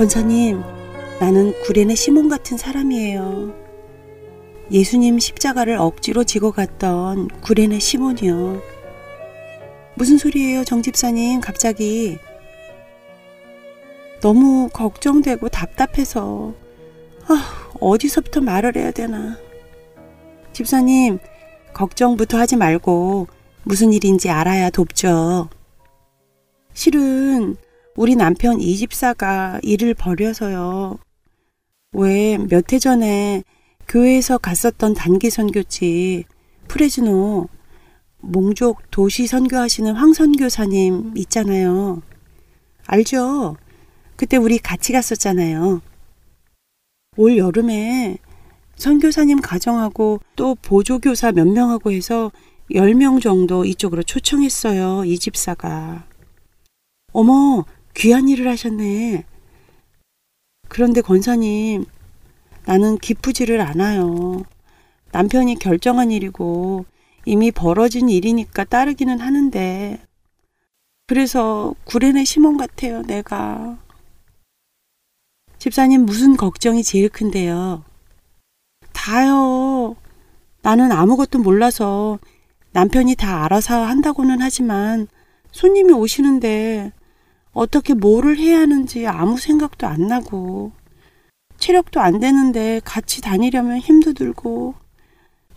권사님, 나는 구레네 시몬 같은 사람이에요. 예수님 십자가를 억지로 지고 갔던 구레네 시몬이요. 무슨 소리예요, 정 집사님, 갑자기. 너무 걱정되고 답답해서, 아, 어디서부터 말을 해야 되나. 집사님, 걱정부터 하지 말고 무슨 일인지 알아야 돕죠. 실은 우리 남편 이집사가 일을 버려서요. 왜 몇 해 전에 교회에서 갔었던 단기 선교지 프레즈노 몽족 도시 선교하시는 황 선교사님 있잖아요. 알죠? 그때 우리 같이 갔었잖아요. 올 여름에 선교사님 가정하고 또 보조교사 몇 명하고 해서 10명 정도 이쪽으로 초청했어요. 이 집사가. 어머, 귀한 일을 하셨네. 그런데 권사님, 나는 기쁘지를 않아요. 남편이 결정한 일이고 이미 벌어진 일이니까 따르기는 하는데 그래서 구레네 시몬 같아요, 내가. 집사님 무슨 걱정이 제일 큰데요? 다요. 나는 아무것도 몰라서 남편이 다 알아서 한다고는 하지만 손님이 오시는데 어떻게 뭐를 해야 하는지 아무 생각도 안 나고 체력도 안 되는데 같이 다니려면 힘도 들고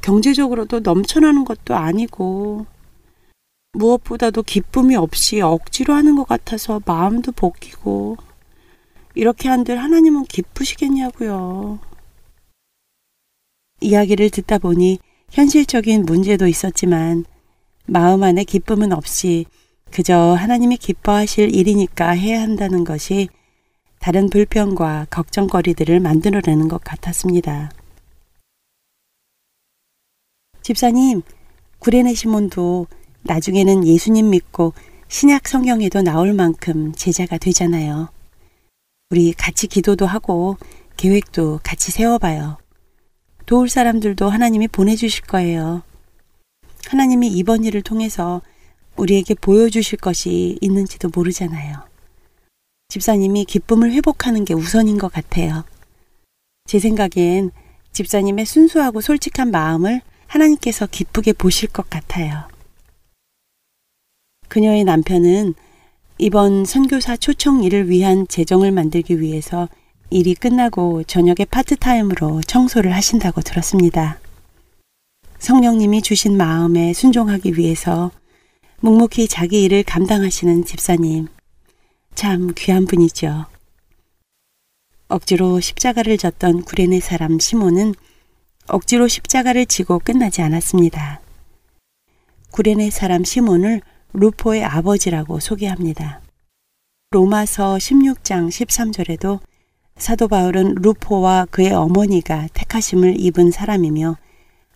경제적으로도 넘쳐나는 것도 아니고 무엇보다도 기쁨이 없이 억지로 하는 것 같아서 마음도 볶이고 이렇게 한들 하나님은 기쁘시겠냐고요. 이야기를 듣다 보니 현실적인 문제도 있었지만 마음 안에 기쁨은 없이 그저 하나님이 기뻐하실 일이니까 해야 한다는 것이 다른 불평과 걱정거리들을 만들어내는 것 같았습니다. 집사님, 구레네 시몬도 나중에는 예수님 믿고 신약 성경에도 나올 만큼 제자가 되잖아요. 우리 같이 기도도 하고 계획도 같이 세워봐요. 도울 사람들도 하나님이 보내주실 거예요. 하나님이 이번 일을 통해서 우리에게 보여주실 것이 있는지도 모르잖아요. 집사님이 기쁨을 회복하는 게 우선인 것 같아요. 제 생각엔 집사님의 순수하고 솔직한 마음을 하나님께서 기쁘게 보실 것 같아요. 그녀의 남편은 이번 선교사 초청 일을 위한 재정을 만들기 위해서 일이 끝나고 저녁에 파트타임으로 청소를 하신다고 들었습니다. 성령님이 주신 마음에 순종하기 위해서 묵묵히 자기 일을 감당하시는 집사님. 참 귀한 분이죠. 억지로 십자가를 졌던 구레네 사람 시몬은 억지로 십자가를 지고 끝나지 않았습니다. 구레네 사람 시몬을 루포의 아버지라고 소개합니다. 로마서 16장 13절에도 사도 바울은 루포와 그의 어머니가 택하심을 입은 사람이며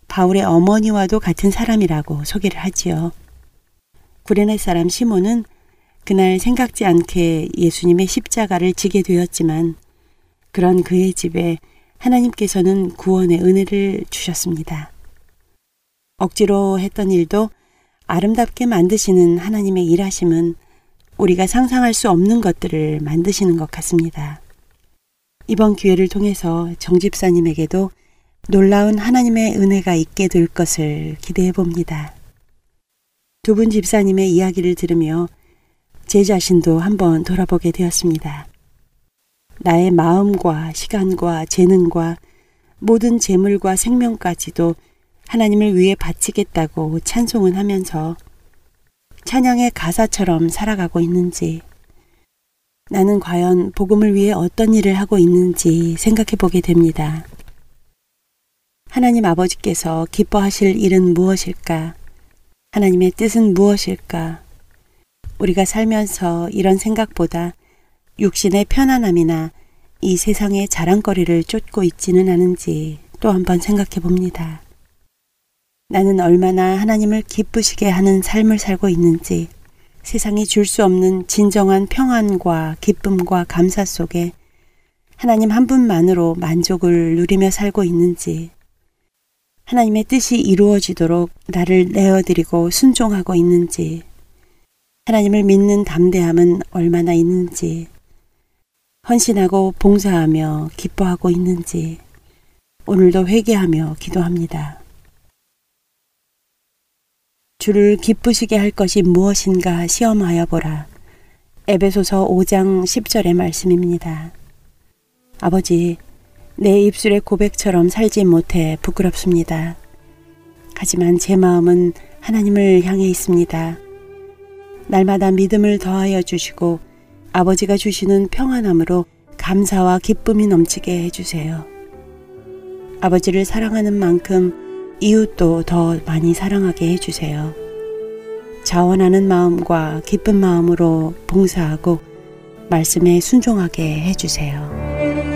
바울의 어머니와도 같은 사람이라고 소개를 하지요. 구레네 사람 시몬은 그날 생각지 않게 예수님의 십자가를 지게 되었지만 그런 그의 집에 하나님께서는 구원의 은혜를 주셨습니다. 억지로 했던 일도 아름답게 만드시는 하나님의 일하심은 우리가 상상할 수 없는 것들을 만드시는 것 같습니다. 이번 기회를 통해서 정집사님에게도 놀라운 하나님의 은혜가 있게 될 것을 기대해 봅니다. 두 분 집사님의 이야기를 들으며 제 자신도 한번 돌아보게 되었습니다. 나의 마음과 시간과 재능과 모든 재물과 생명까지도 하나님을 위해 바치겠다고 찬송은 하면서 찬양의 가사처럼 살아가고 있는지 나는 과연 복음을 위해 어떤 일을 하고 있는지 생각해 보게 됩니다. 하나님 아버지께서 기뻐하실 일은 무엇일까? 하나님의 뜻은 무엇일까? 우리가 살면서 이런 생각보다 육신의 편안함이나 이 세상의 자랑거리를 쫓고 있지는 않은지 또 한번 생각해 봅니다. 나는 얼마나 하나님을 기쁘시게 하는 삶을 살고 있는지 세상이 줄 수 없는 진정한 평안과 기쁨과 감사 속에 하나님 한 분만으로 만족을 누리며 살고 있는지 하나님의 뜻이 이루어지도록 나를 내어드리고 순종하고 있는지 하나님을 믿는 담대함은 얼마나 있는지 헌신하고 봉사하며 기뻐하고 있는지 오늘도 회개하며 기도합니다. 주를 기쁘시게 할 것이 무엇인가 시험하여 보라. 에베소서 5장 10절의 말씀입니다. 아버지, 내 입술의 고백처럼 살지 못해 부끄럽습니다. 하지만 제 마음은 하나님을 향해 있습니다. 날마다 믿음을 더하여 주시고 아버지가 주시는 평안함으로 감사와 기쁨이 넘치게 해주세요. 아버지를 사랑하는 만큼 이웃도 더 많이 사랑하게 해주세요. 자원하는 마음과 기쁜 마음으로 봉사하고 말씀에 순종하게 해주세요.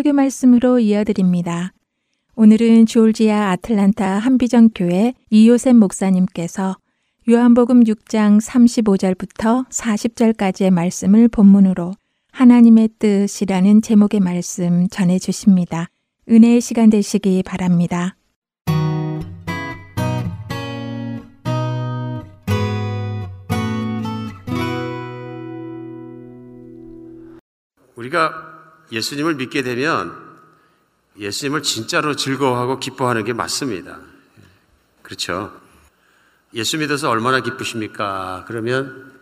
설교 말씀으로 이어드립니다. 오늘은 조지아 아틀란타 한비전 교회 이요셉 목사님께서 요한복음 6장 35절부터 40절까지의 말씀을 본문으로 하나님의 뜻이라는 제목의 말씀 전해 주십니다. 은혜의 시간 되시기 바랍니다. 우리가 예수님을 믿게 되면 예수님을 진짜로 즐거워하고 기뻐하는 게 맞습니다. 그렇죠. 예수 믿어서 얼마나 기쁘십니까? 그러면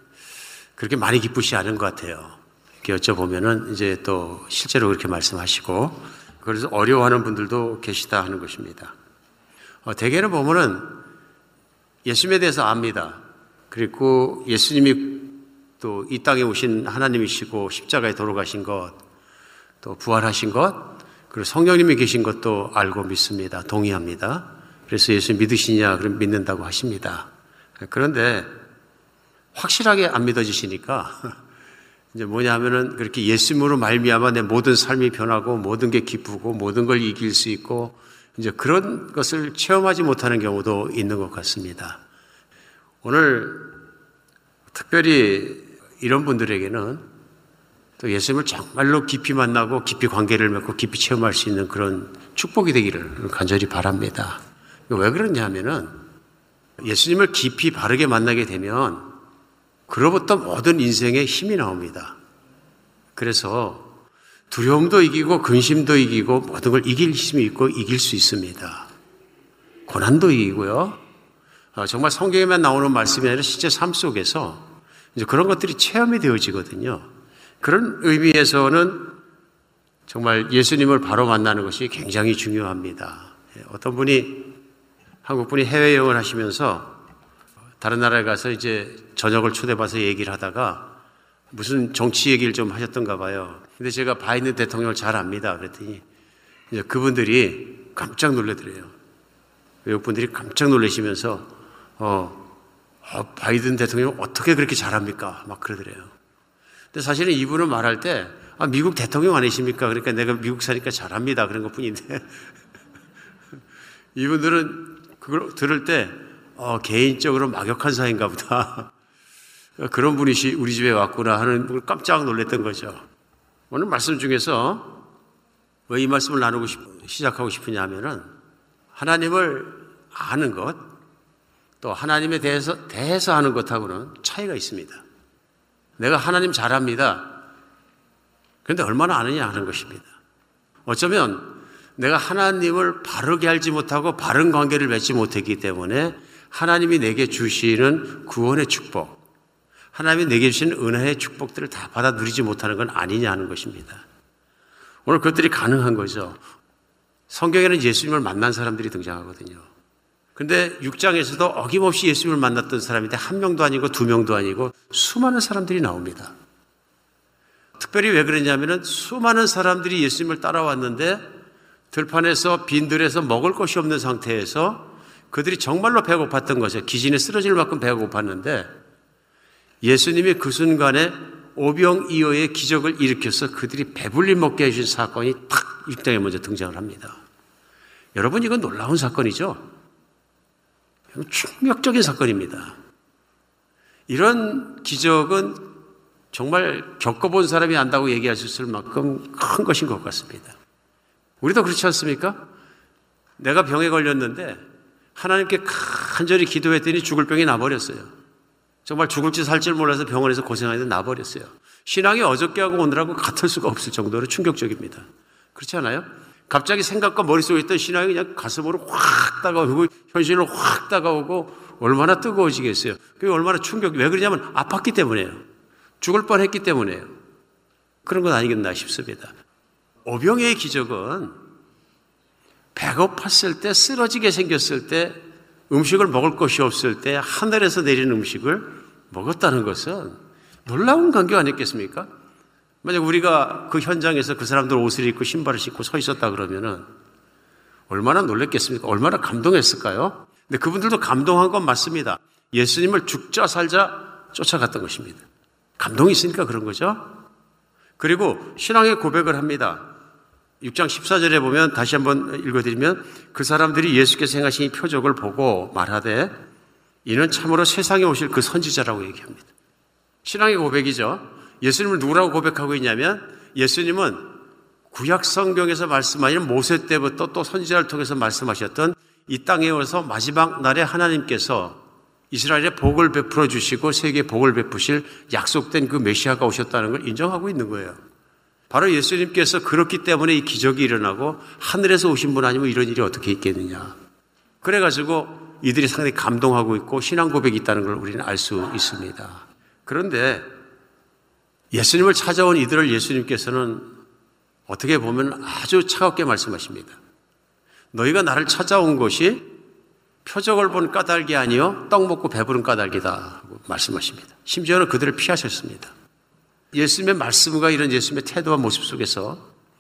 그렇게 많이 기쁘시 않은 것 같아요. 이렇게 여쭤보면은 이제 또 실제로 그렇게 말씀하시고 그래서 어려워하는 분들도 계시다 하는 것입니다. 어, 대개는 보면은 예수님에 대해서 압니다. 그리고 예수님이 또 이 땅에 오신 하나님이시고 십자가에 돌아가신 것, 또 부활하신 것, 그리고 성령님이 계신 것도 알고 믿습니다. 동의합니다. 그래서 예수 믿으시냐? 그럼 믿는다고 하십니다. 그런데 확실하게 안 믿어지시니까 이제 뭐냐 하면은 그렇게 예수님으로 말미암아 내 모든 삶이 변하고 모든 게 기쁘고 모든 걸 이길 수 있고 이제 그런 것을 체험하지 못하는 경우도 있는 것 같습니다. 오늘 특별히 이런 분들에게는 또 예수님을 정말로 깊이 만나고 깊이 관계를 맺고 깊이 체험할 수 있는 그런 축복이 되기를 간절히 바랍니다. 왜 그러냐 하면은 예수님을 깊이 바르게 만나게 되면 그로부터 모든 인생의 힘이 나옵니다. 그래서 두려움도 이기고 근심도 이기고 모든 걸 이길 힘이 있고 이길 수 있습니다. 고난도 이기고요. 어, 정말 성경에만 나오는 말씀이 아니라 실제 삶 속에서 이제 그런 것들이 체험이 되어지거든요. 그런 의미에서는 정말 예수님을 바로 만나는 것이 굉장히 중요합니다. 예, 어떤 분이 한국 분이 해외 여행을 하시면서 다른 나라에 가서 이제 저녁을 초대받아서 얘기를 하다가 무슨 정치 얘기를 좀 하셨던가 봐요. 근데 제가 바이든 대통령을 잘 압니다. 그랬더니 이제 그분들이 깜짝 놀래더래요. 외국분들이 깜짝 놀라시면서 어, 어, 바이든 대통령 어떻게 그렇게 잘합니까? 막 그러더래요. 근데 사실은 이분은 말할 때 아, 미국 대통령 아니십니까? 그러니까 내가 미국 사니까 잘합니다. 그런 것 뿐인데 이분들은 그걸 들을 때 어, 개인적으로 막역한 사이인가 보다. 그런 분이 우리 집에 왔구나 하는 걸 깜짝 놀랐던 거죠. 오늘 말씀 중에서 왜 이 말씀을 나누고 싶, 시작하고 싶으냐 하면은 하나님을 아는 것, 또 하나님에 대해서, 대해서 하는 것하고는 차이가 있습니다. 내가 하나님 잘합니다. 그런데 얼마나 아느냐 하는 것입니다. 어쩌면 내가 하나님을 바르게 알지 못하고 바른 관계를 맺지 못했기 때문에 하나님이 내게 주시는 구원의 축복, 하나님이 내게 주시는 은혜의 축복들을 다 받아 누리지 못하는 건 아니냐 하는 것입니다. 오늘 그것들이 가능한 거죠. 성경에는 예수님을 만난 사람들이 등장하거든요. 근데 6장에서도 어김없이 예수님을 만났던 사람인데 한 명도 아니고 두 명도 아니고 수많은 사람들이 나옵니다. 특별히 왜 그러냐면은 수많은 사람들이 예수님을 따라왔는데 들판에서 빈들에서 먹을 것이 없는 상태에서 그들이 정말로 배고팠던 거죠. 기진에 쓰러질 만큼 배고팠는데 예수님이 그 순간에 오병이어의 기적을 일으켜서 그들이 배불리 먹게 해주신 사건이 탁 6장에 먼저 등장을 합니다. 여러분 이건 놀라운 사건이죠. 충격적인 사건입니다. 이런 기적은 정말 겪어본 사람이 안다고 얘기할 수 있을 만큼 큰 것인 것 같습니다. 우리도 그렇지 않습니까? 내가 병에 걸렸는데 하나님께 간절히 기도했더니 죽을 병이 나버렸어요. 정말 죽을지 살지 몰라서 병원에서 고생하는데 나버렸어요. 신앙이 어저께 하고 오늘하고 같을 수가 없을 정도로 충격적입니다. 그렇지 않아요? 갑자기 생각과 머릿속에 있던 신앙이 그냥 가슴으로 확 다가오고 현실로 확 다가오고 얼마나 뜨거워지겠어요. 그게 얼마나 충격, 왜 그러냐면 아팠기 때문에요. 죽을 뻔 했기 때문에요. 그런 건 아니겠나 싶습니다. 오병의 기적은 배고팠을 때, 쓰러지게 생겼을 때 음식을 먹을 것이 없을 때 하늘에서 내린 음식을 먹었다는 것은 놀라운 관계 아니겠습니까? 만약 우리가 그 현장에서 그 사람들 옷을 입고 신발을 신고 서 있었다 그러면은 얼마나 놀랬겠습니까? 얼마나 감동했을까요? 근데 그분들도 감동한 건 맞습니다. 예수님을 죽자 살자 쫓아갔던 것입니다. 감동이 있으니까 그런 거죠. 그리고 신앙의 고백을 합니다. 6장 14절에 보면 다시 한번 읽어드리면 그 사람들이 예수께서 행하신 이 표적을 보고 말하되 이는 참으로 세상에 오실 그 선지자라고 얘기합니다. 신앙의 고백이죠. 예수님을 누구라고 고백하고 있냐면 예수님은 구약 성경에서 말씀하신 모세 때부터 또 선지자를 통해서 말씀하셨던 이 땅에 오서 마지막 날에 하나님께서 이스라엘에 복을 베풀어 주시고 세계에 복을 베푸실 약속된 그 메시아가 오셨다는 걸 인정하고 있는 거예요. 바로 예수님께서 그렇기 때문에 이 기적이 일어나고 하늘에서 오신 분 아니면 이런 일이 어떻게 있겠느냐. 그래가지고 이들이 상당히 감동하고 있고 신앙 고백이 있다는 걸 우리는 알 수 있습니다. 그런데 예수님을 찾아온 이들을 예수님께서는 어떻게 보면 아주 차갑게 말씀하십니다. 너희가 나를 찾아온 것이 표적을 본 까닭이 아니요 떡 먹고 배부른 까닭이다 하고 말씀하십니다. 심지어는 그들을 피하셨습니다. 예수님의 말씀과 이런 예수님의 태도와 모습 속에서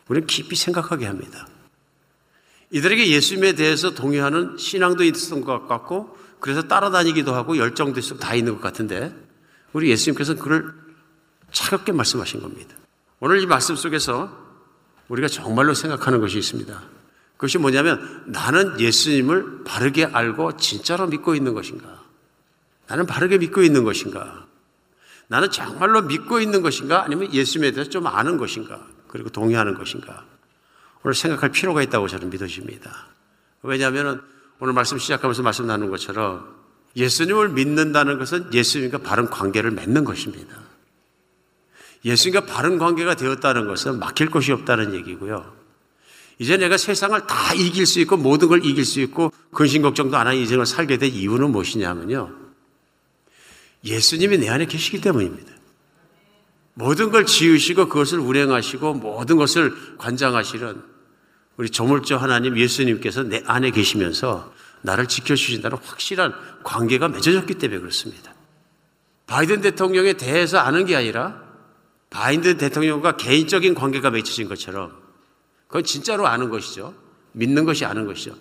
우리는 깊이 생각하게 합니다. 이들에게 예수님에 대해서 동의하는 신앙도 있었던 것 같고 그래서 따라다니기도 하고 열정도 있었고 다 있는 것 같은데 우리 예수님께서는 그를 차갑게 말씀하신 겁니다. 오늘 이 말씀 속에서 우리가 정말로 생각하는 것이 있습니다. 그것이 뭐냐면 나는 예수님을 바르게 알고 진짜로 믿고 있는 것인가? 나는 바르게 믿고 있는 것인가? 나는 정말로 믿고 있는 것인가? 아니면 예수님에 대해서 좀 아는 것인가? 그리고 동의하는 것인가? 오늘 생각할 필요가 있다고 저는 믿어집니다. 왜냐하면 오늘 말씀 시작하면서 말씀 나눈 것처럼 예수님을 믿는다는 것은 예수님과 바른 관계를 맺는 것입니다. 예수님과 바른 관계가 되었다는 것은 막힐 것이 없다는 얘기고요. 이제 내가 세상을 다 이길 수 있고 모든 걸 이길 수 있고 근심 걱정도 안 하는 인생을 살게 된 이유는 무엇이냐면요. 예수님이 내 안에 계시기 때문입니다. 모든 걸 지으시고 그것을 운행하시고 모든 것을 관장하시는 우리 조물주 하나님 예수님께서 내 안에 계시면서 나를 지켜주신다는 확실한 관계가 맺어졌기 때문에 그렇습니다. 바이든 대통령에 대해서 아는 게 아니라 바이든 대통령과 개인적인 관계가 맺혀진 것처럼 그건 진짜로 아는 것이죠. 믿는 것이 아는 것이죠.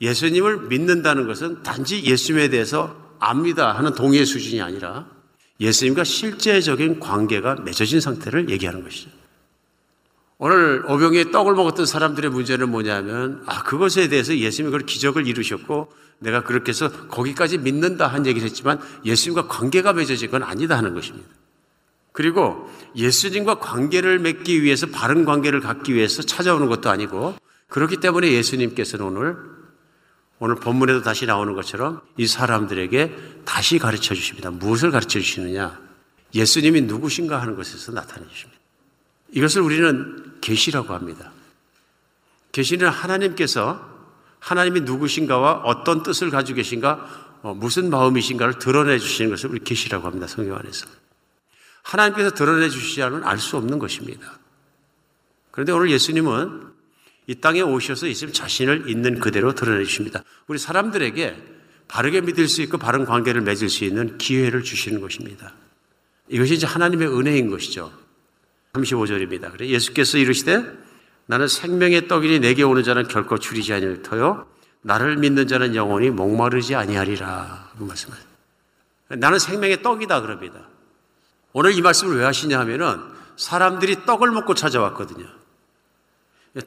예수님을 믿는다는 것은 단지 예수님에 대해서 압니다 하는 동의의 수준이 아니라 예수님과 실제적인 관계가 맺어진 상태를 얘기하는 것이죠. 오늘 오병이에 떡을 먹었던 사람들의 문제는 뭐냐면 아 그것에 대해서 예수님이 그걸 기적을 이루셨고 내가 그렇게 해서 거기까지 믿는다 한 얘기를 했지만 예수님과 관계가 맺어진 건 아니다 하는 것입니다. 그리고 예수님과 관계를 맺기 위해서 바른 관계를 갖기 위해서 찾아오는 것도 아니고 그렇기 때문에 예수님께서는 오늘 오늘 본문에도 다시 나오는 것처럼 이 사람들에게 다시 가르쳐 주십니다. 무엇을 가르쳐 주시느냐? 예수님이 누구신가 하는 것에서 나타내 주십니다. 이것을 우리는 계시라고 합니다. 계시는 하나님께서 하나님이 누구신가와 어떤 뜻을 가지고 계신가, 어, 무슨 마음이신가를 드러내 주시는 것을 우리 계시라고 합니다. 성경 안에서. 하나님께서 드러내 주시지 않으면 알 수 없는 것입니다. 그런데 오늘 예수님은 이 땅에 오셔서 예수님 자신을 있는 그대로 드러내 주십니다. 우리 사람들에게 바르게 믿을 수 있고 바른 관계를 맺을 수 있는 기회를 주시는 것입니다. 이것이 이제 하나님의 은혜인 것이죠. 35절입니다. 그래 예수께서 이르시되 나는 생명의 떡이니 내게 오는 자는 결코 줄이지 아니할 터요 나를 믿는 자는 영원히 목마르지 아니하리라. 그 말씀을. 나는 생명의 떡이다 그럽니다. 오늘 이 말씀을 왜 하시냐 하면은 사람들이 떡을 먹고 찾아왔거든요.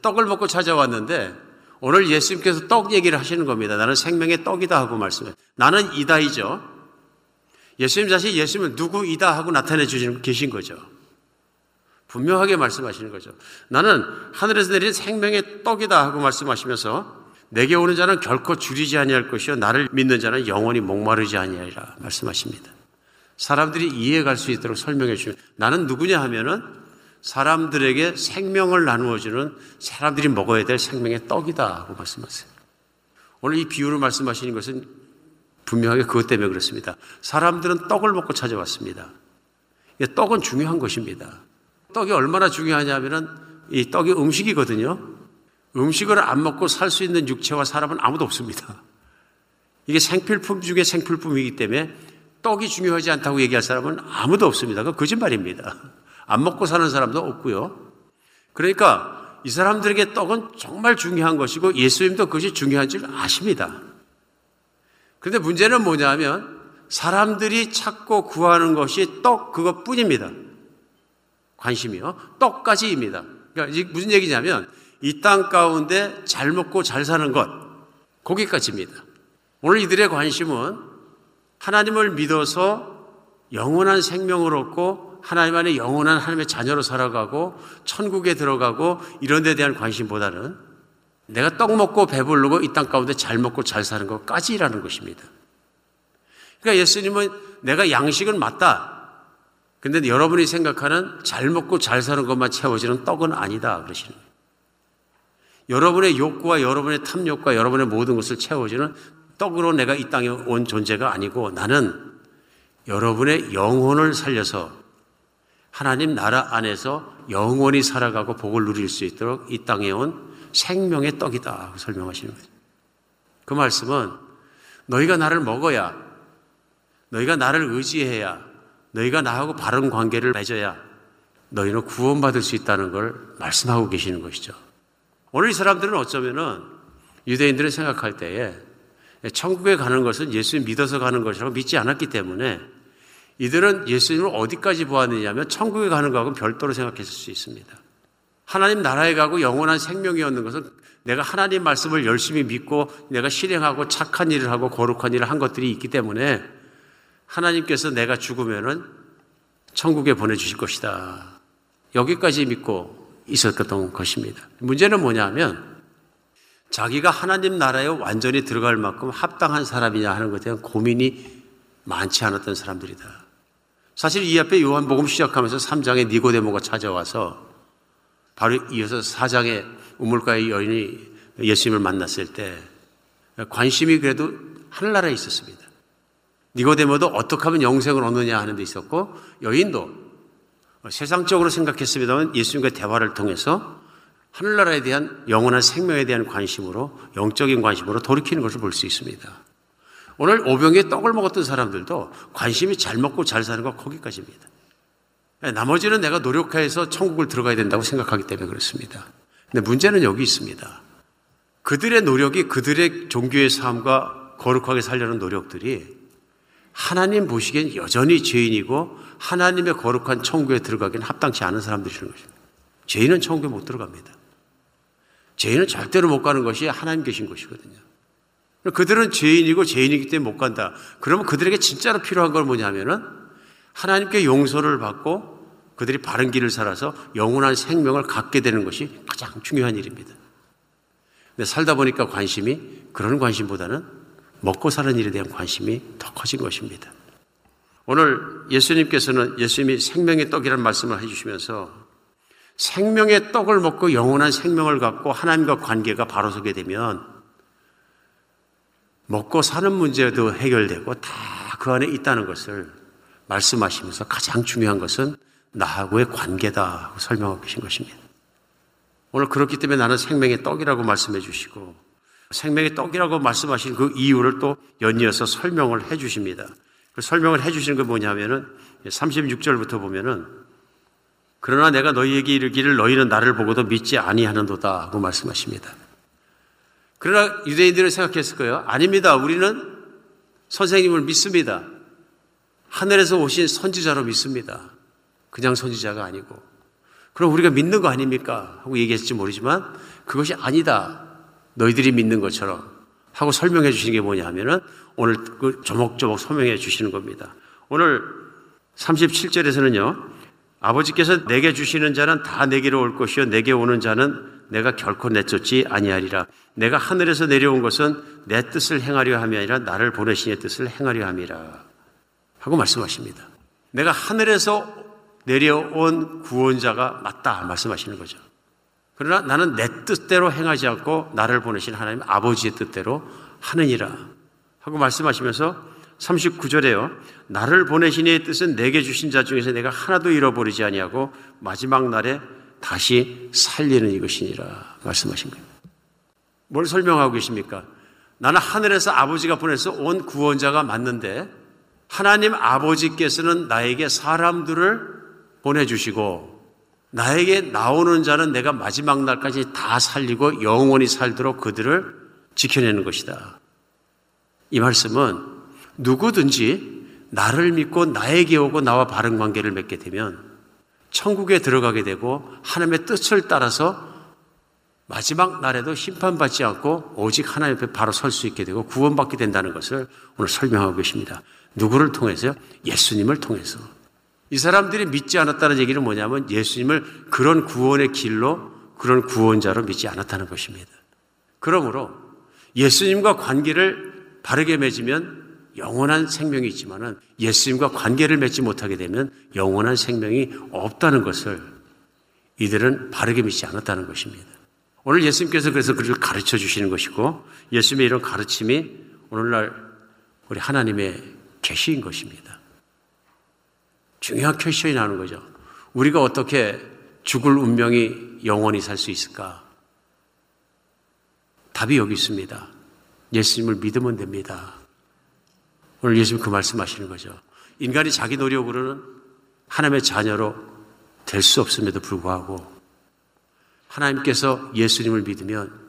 떡을 먹고 찾아왔는데 오늘 예수님께서 떡 얘기를 하시는 겁니다. 나는 생명의 떡이다 하고 말씀해. 나는 이다이죠. 예수님 자신 예수님은 누구이다 하고 나타내 주시는 계신 거죠. 분명하게 말씀하시는 거죠. 나는 하늘에서 내린 생명의 떡이다 하고 말씀하시면서 내게 오는 자는 결코 줄이지 아니할 것이요 나를 믿는 자는 영원히 목마르지 아니하리라 말씀하십니다. 사람들이 이해할 수 있도록 설명해 주시면 나는 누구냐 하면은 사람들에게 생명을 나누어 주는 사람들이 먹어야 될 생명의 떡이다 하고 말씀하세요. 오늘 이 비유를 말씀하시는 것은 분명하게 그것 때문에 그렇습니다. 사람들은 떡을 먹고 찾아왔습니다. 떡은 중요한 것입니다. 떡이 얼마나 중요하냐면은 이 떡이 음식이거든요. 음식을 안 먹고 살 수 있는 육체와 사람은 아무도 없습니다. 이게 생필품 중에 생필품이기 때문에 떡이 중요하지 않다고 얘기할 사람은 아무도 없습니다. 그건 거짓말입니다. 안 먹고 사는 사람도 없고요. 그러니까 이 사람들에게 떡은 정말 중요한 것이고 예수님도 그것이 중요한 줄 아십니다. 그런데 문제는 뭐냐면 사람들이 찾고 구하는 것이 떡 그것뿐입니다. 관심이요. 떡까지입니다. 그러니까 무슨 얘기냐면 이 땅 가운데 잘 먹고 잘 사는 것 거기까지입니다. 오늘 이들의 관심은 하나님을 믿어서 영원한 생명을 얻고 하나님 안에 영원한 하나님의 자녀로 살아가고 천국에 들어가고 이런 데 대한 관심보다는 내가 떡 먹고 배부르고 이 땅 가운데 잘 먹고 잘 사는 것까지라는 것입니다. 그러니까 예수님은 내가 양식은 맞다. 근데 여러분이 생각하는 잘 먹고 잘 사는 것만 채워지는 떡은 아니다. 그러시는 거예요. 여러분의 욕구와 여러분의 탐욕과 여러분의 모든 것을 채워주는 떡으로 내가 이 땅에 온 존재가 아니고 나는 여러분의 영혼을 살려서 하나님 나라 안에서 영원히 살아가고 복을 누릴 수 있도록 이 땅에 온 생명의 떡이다. 설명하시는 거죠. 그 말씀은 너희가 나를 먹어야 너희가 나를 의지해야 너희가 나하고 바른 관계를 맺어야 너희는 구원받을 수 있다는 걸 말씀하고 계시는 것이죠. 오늘 이 사람들은 어쩌면은 유대인들은 생각할 때에 천국에 가는 것은 예수님 믿어서 가는 것이라고 믿지 않았기 때문에 이들은 예수님을 어디까지 보았느냐면 천국에 가는 것하고는 별도로 생각했을 수 있습니다. 하나님 나라에 가고 영원한 생명이 얻는 것은 내가 하나님 말씀을 열심히 믿고 내가 실행하고 착한 일을 하고 거룩한 일을 한 것들이 있기 때문에 하나님께서 내가 죽으면은 천국에 보내주실 것이다. 여기까지 믿고 있었던 것입니다. 문제는 뭐냐면 자기가 하나님 나라에 완전히 들어갈 만큼 합당한 사람이냐 하는 것에 대한 고민이 많지 않았던 사람들이다. 사실 이 앞에 요한복음 시작하면서 3장에 니고데모가 찾아와서 바로 이어서 4장에 우물가의 여인이 예수님을 만났을 때 관심이 그래도 하늘나라에 있었습니다. 니고데모도 어떻게 하면 영생을 얻느냐 하는 데 있었고 여인도 세상적으로 생각했습니다만 예수님과 대화를 통해서 하늘나라에 대한 영원한 생명에 대한 관심으로 영적인 관심으로 돌이키는 것을 볼 수 있습니다. 오늘 오병에 떡을 먹었던 사람들도 관심이 잘 먹고 잘 사는 것 거기까지입니다. 나머지는 내가 노력해서 천국을 들어가야 된다고 생각하기 때문에 그렇습니다. 근데 문제는 여기 있습니다. 그들의 노력이 그들의 종교의 삶과 거룩하게 살려는 노력들이 하나님 보시기엔 여전히 죄인이고 하나님의 거룩한 천국에 들어가기는 합당치 않은 사람들이라는 것입니다. 죄인은 천국에 못 들어갑니다. 죄인은 절대로 못 가는 것이 하나님 계신 것이거든요. 그들은 죄인이고 죄인이기 때문에 못 간다. 그러면 그들에게 진짜로 필요한 건 뭐냐면은 하나님께 용서를 받고 그들이 바른 길을 살아서 영원한 생명을 갖게 되는 것이 가장 중요한 일입니다. 근데 살다 보니까 관심이 그런 관심보다는 먹고 사는 일에 대한 관심이 더 커진 것입니다. 오늘 예수님께서는 예수님이 생명의 떡이라는 말씀을 해주시면서 생명의 떡을 먹고 영원한 생명을 갖고 하나님과 관계가 바로 서게 되면 먹고 사는 문제도 해결되고 다 그 안에 있다는 것을 말씀하시면서 가장 중요한 것은 나하고의 관계다 고 설명하고 계신 것입니다. 오늘 그렇기 때문에 나는 생명의 떡이라고 말씀해 주시고 생명의 떡이라고 말씀하신 그 이유를 또 연이어서 설명을 해 주십니다. 그 설명을 해 주시는 게 뭐냐면은 36절부터 보면은 그러나 내가 너희에게 이르기를 너희는 나를 보고도 믿지 아니하는도다 하고 말씀하십니다. 그러나 유대인들은 생각했을 거예요. 아닙니다. 우리는 선생님을 믿습니다. 하늘에서 오신 선지자로 믿습니다. 그냥 선지자가 아니고. 그럼 우리가 믿는 거 아닙니까? 하고 얘기했을지 모르지만 그것이 아니다. 너희들이 믿는 것처럼 하고 설명해 주시는 게 뭐냐 하면은 오늘 그 조목조목 설명해 주시는 겁니다. 오늘 37절에서는요. 아버지께서 내게 주시는 자는 다 내게로 올 것이요 내게 오는 자는 내가 결코 내쫓지 아니하리라. 내가 하늘에서 내려온 것은 내 뜻을 행하려 함이 아니라 나를 보내신 의 뜻을 행하려 함이라. 하고 말씀하십니다. 내가 하늘에서 내려온 구원자가 맞다 말씀하시는 거죠. 그러나 나는 내 뜻대로 행하지 않고 나를 보내신 하나님 아버지의 뜻대로 하느니라. 하고 말씀하시면서 39절에요. 나를 보내신 이의 뜻은 내게 주신 자 중에서 내가 하나도 잃어버리지 아니하고 마지막 날에 다시 살리는 이것이니라 말씀하신 거예요. 뭘 설명하고 계십니까? 나는 하늘에서 아버지가 보내서 온 구원자가 맞는데 하나님 아버지께서는 나에게 사람들을 보내주시고 나에게 나오는 자는 내가 마지막 날까지 다 살리고 영원히 살도록 그들을 지켜내는 것이다. 이 말씀은 누구든지 나를 믿고 나에게 오고 나와 바른 관계를 맺게 되면 천국에 들어가게 되고 하나님의 뜻을 따라서 마지막 날에도 심판받지 않고 오직 하나님 앞에 바로 설 수 있게 되고 구원받게 된다는 것을 오늘 설명하고 계십니다. 누구를 통해서요? 예수님을 통해서. 이 사람들이 믿지 않았다는 얘기는 뭐냐면 예수님을 그런 구원의 길로 그런 구원자로 믿지 않았다는 것입니다. 그러므로 예수님과 관계를 바르게 맺으면 영원한 생명이 있지만은 예수님과 관계를 맺지 못하게 되면 영원한 생명이 없다는 것을 이들은 바르게 믿지 않았다는 것입니다. 오늘 예수님께서 그래서 그를 가르쳐 주시는 것이고 예수님의 이런 가르침이 오늘날 우리 하나님의 계시인 것입니다. 중요한 퀘션이 나오는 거죠. 우리가 어떻게 죽을 운명이 영원히 살 수 있을까? 답이 여기 있습니다. 예수님을 믿으면 됩니다. 오늘 예수님 그 말씀 하시는 거죠. 인간이 자기 노력으로는 하나님의 자녀로 될 수 없음에도 불구하고 하나님께서 예수님을 믿으면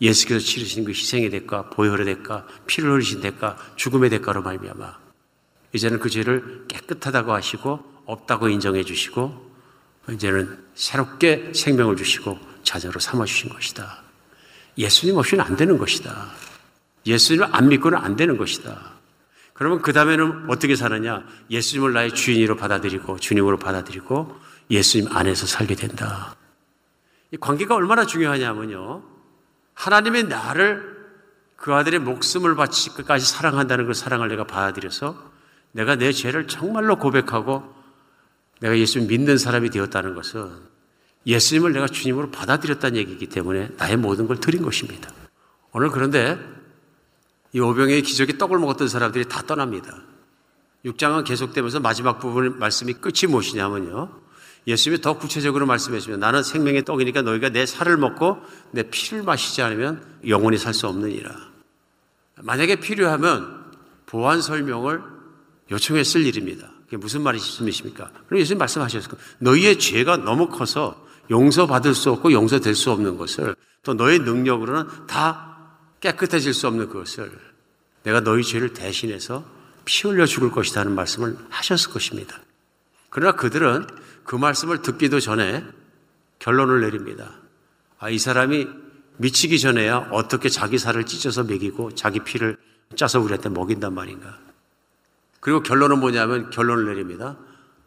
예수께서 치르신 그 희생의 대가, 보혈의 대가, 피를 흘리신 대가, 죽음의 대가로 말미암아 이제는 그 죄를 깨끗하다고 하시고 없다고 인정해 주시고 이제는 새롭게 생명을 주시고 자녀로 삼아 주신 것이다. 예수님 없이는 안 되는 것이다. 예수님을 안 믿고는 안 되는 것이다. 그러면 그 다음에는 어떻게 사느냐? 예수님을 나의 주인으로 받아들이고 주님으로 받아들이고 예수님 안에서 살게 된다. 이 관계가 얼마나 중요하냐면요. 하나님의 나를 그 아들의 목숨을 바치 끝까지 사랑한다는 그 사랑을 내가 받아들여서 내가 내 죄를 정말로 고백하고 내가 예수님 믿는 사람이 되었다는 것은 예수님을 내가 주님으로 받아들였다는 얘기이기 때문에 나의 모든 걸 드린 것입니다. 오늘 그런데 이 오병의 기적의 떡을 먹었던 사람들이 다 떠납니다. 6장은 계속되면서 마지막 부분 말씀이 끝이 무엇이냐면요. 예수님이 더 구체적으로 말씀해 주시면 나는 생명의 떡이니까 너희가 내 살을 먹고 내 피를 마시지 않으면 영원히 살 수 없느니라. 만약에 필요하면 보완 설명을 요청했을 일입니다. 그게 무슨 말이십니까? 그럼 예수님 말씀하셨을 거예요. 너희의 죄가 너무 커서 용서받을 수 없고 용서될 수 없는 것을 또 너의 능력으로는 다 깨끗해질 수 없는 그것을 내가 너희 죄를 대신해서 피 흘려 죽을 것이라는 말씀을 하셨을 것입니다. 그러나 그들은 그 말씀을 듣기도 전에 결론을 내립니다. 아, 이 사람이 미치기 전에야 어떻게 자기 살을 찢어서 먹이고 자기 피를 짜서 우리한테 먹인단 말인가. 그리고 결론은 뭐냐면 결론을 내립니다.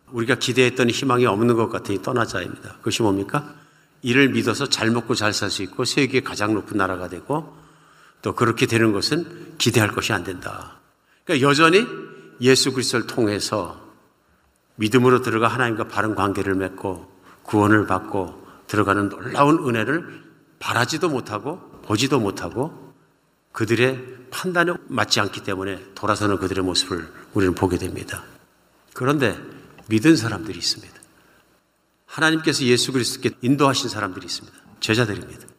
우리가 기대했던 희망이 없는 것 같으니 떠나자입니다. 그것이 뭡니까? 이를 믿어서 잘 먹고 잘 살 수 있고 세계의 가장 높은 나라가 되고 또 그렇게 되는 것은 기대할 것이 안 된다. 그러니까 여전히 예수 그리스도를 통해서 믿음으로 들어가 하나님과 바른 관계를 맺고 구원을 받고 들어가는 놀라운 은혜를 바라지도 못하고 보지도 못하고 그들의 판단에 맞지 않기 때문에 돌아서는 그들의 모습을 우리는 보게 됩니다. 그런데 믿은 사람들이 있습니다. 하나님께서 예수 그리스도께 인도하신 사람들이 있습니다. 제자들입니다.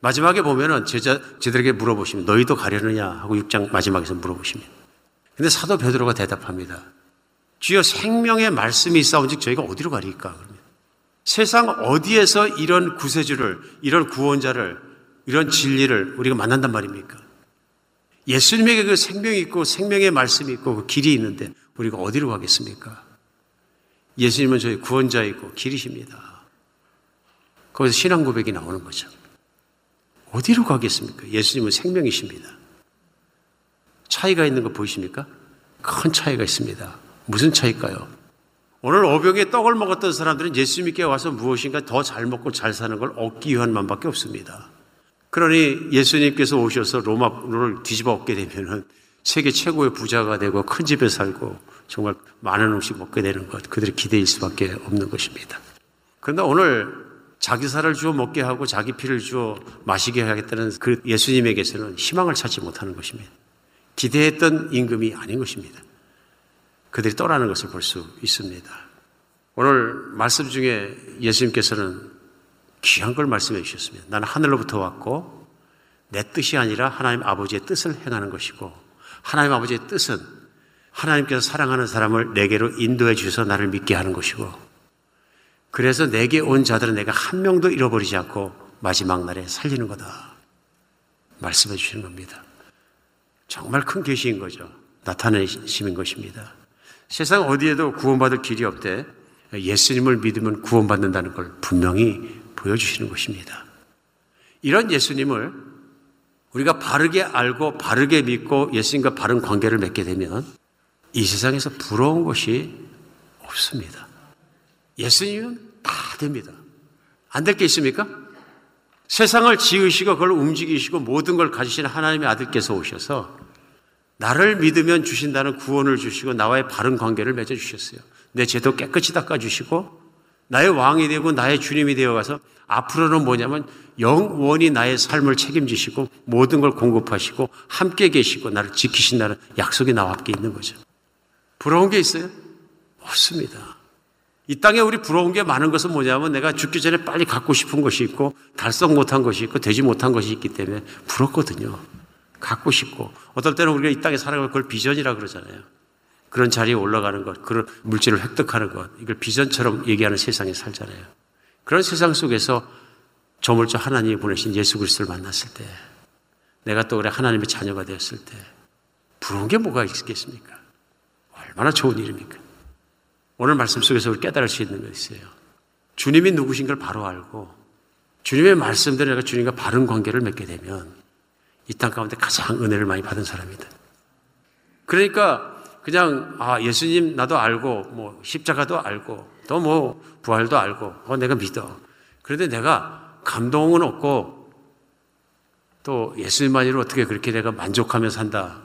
마지막에 보면은 제자, 제들에게 물어보시면 너희도 가려느냐 하고 6장 마지막에서 물어보십니다. 근데 사도 베드로가 대답합니다. 주여 생명의 말씀이 있사온즉 저희가 어디로 가리까? 그러면 세상 어디에서 이런 구세주를, 이런 구원자를, 이런 진리를 우리가 만난단 말입니까? 예수님에게 그 생명이 있고 생명의 말씀이 있고 그 길이 있는데 우리가 어디로 가겠습니까? 예수님은 저희 구원자이고 길이십니다. 거기서 신앙 고백이 나오는 거죠. 어디로 가겠습니까? 예수님은 생명이십니다. 차이가 있는 거 보이십니까? 큰 차이가 있습니다. 무슨 차이일까요? 오늘 오병에 떡을 먹었던 사람들은 예수님께 와서 무엇인가 더 잘 먹고 잘 사는 걸 얻기 위한 만밖에 없습니다. 그러니 예수님께서 오셔서 로마를 뒤집어 엎게 되면은 세계 최고의 부자가 되고 큰 집에 살고 정말 많은 음식 먹게 되는 것, 그들의 기대일 수밖에 없는 것입니다. 그런데 오늘 자기 살을 주어 먹게 하고 자기 피를 주어 마시게 하겠다는 그 예수님에게서는 희망을 찾지 못하는 것입니다. 기대했던 임금이 아닌 것입니다. 그들이 떠나는 것을 볼 수 있습니다. 오늘 말씀 중에 예수님께서는 귀한 걸 말씀해 주셨습니다. 나는 하늘로부터 왔고 내 뜻이 아니라 하나님 아버지의 뜻을 행하는 것이고 하나님 아버지의 뜻은 하나님께서 사랑하는 사람을 내게로 인도해 주셔서 나를 믿게 하는 것이고 그래서 내게 온 자들은 내가 한 명도 잃어버리지 않고 마지막 날에 살리는 거다. 말씀해 주시는 겁니다. 정말 큰 계시인 거죠. 나타내심인 것입니다. 세상 어디에도 구원받을 길이 없대 예수님을 믿으면 구원받는다는 걸 분명히 보여주시는 것입니다. 이런 예수님을 우리가 바르게 알고 바르게 믿고 예수님과 바른 관계를 맺게 되면 이 세상에서 부러운 것이 없습니다. 예수님은 다 됩니다. 안 될 게 있습니까? 세상을 지으시고 그걸 움직이시고 모든 걸 가지시는 하나님의 아들께서 오셔서 나를 믿으면 주신다는 구원을 주시고 나와의 바른 관계를 맺어 주셨어요. 내 죄도 깨끗이 닦아 주시고 나의 왕이 되고 나의 주님이 되어 가서 앞으로는 뭐냐면 영원히 나의 삶을 책임지시고 모든 걸 공급하시고 함께 계시고 나를 지키신다는 약속이 나와 함께 있는 거죠. 부러운 게 있어요? 없습니다. 이 땅에 우리 부러운 게 많은 것은 뭐냐면 내가 죽기 전에 빨리 갖고 싶은 것이 있고 달성 못한 것이 있고 되지 못한 것이 있기 때문에 부럽거든요. 갖고 싶고 어떨 때는 우리가 이 땅에 살아가면 그걸 비전이라 그러잖아요. 그런 자리에 올라가는 것, 그런 물질을 획득하는 것, 이걸 비전처럼 얘기하는 세상에 살잖아요. 그런 세상 속에서 저물저 하나님이 보내신 예수 그리스도를 만났을 때, 내가 또 그래 하나님의 자녀가 되었을 때, 부러운 게 뭐가 있겠습니까? 얼마나 좋은 일입니까? 오늘 말씀 속에서 우리 깨달을 수 있는 거 있어요. 주님이 누구신 걸 바로 알고, 주님의 말씀대로 내가 주님과 바른 관계를 맺게 되면, 이 땅 가운데 가장 은혜를 많이 받은 사람이다. 그러니까 그냥 아 예수님 나도 알고 뭐 십자가도 알고 또 뭐 부활도 알고 어 내가 믿어. 그런데 내가 감동은 없고 또 예수님만으로 어떻게 그렇게 내가 만족하며 산다.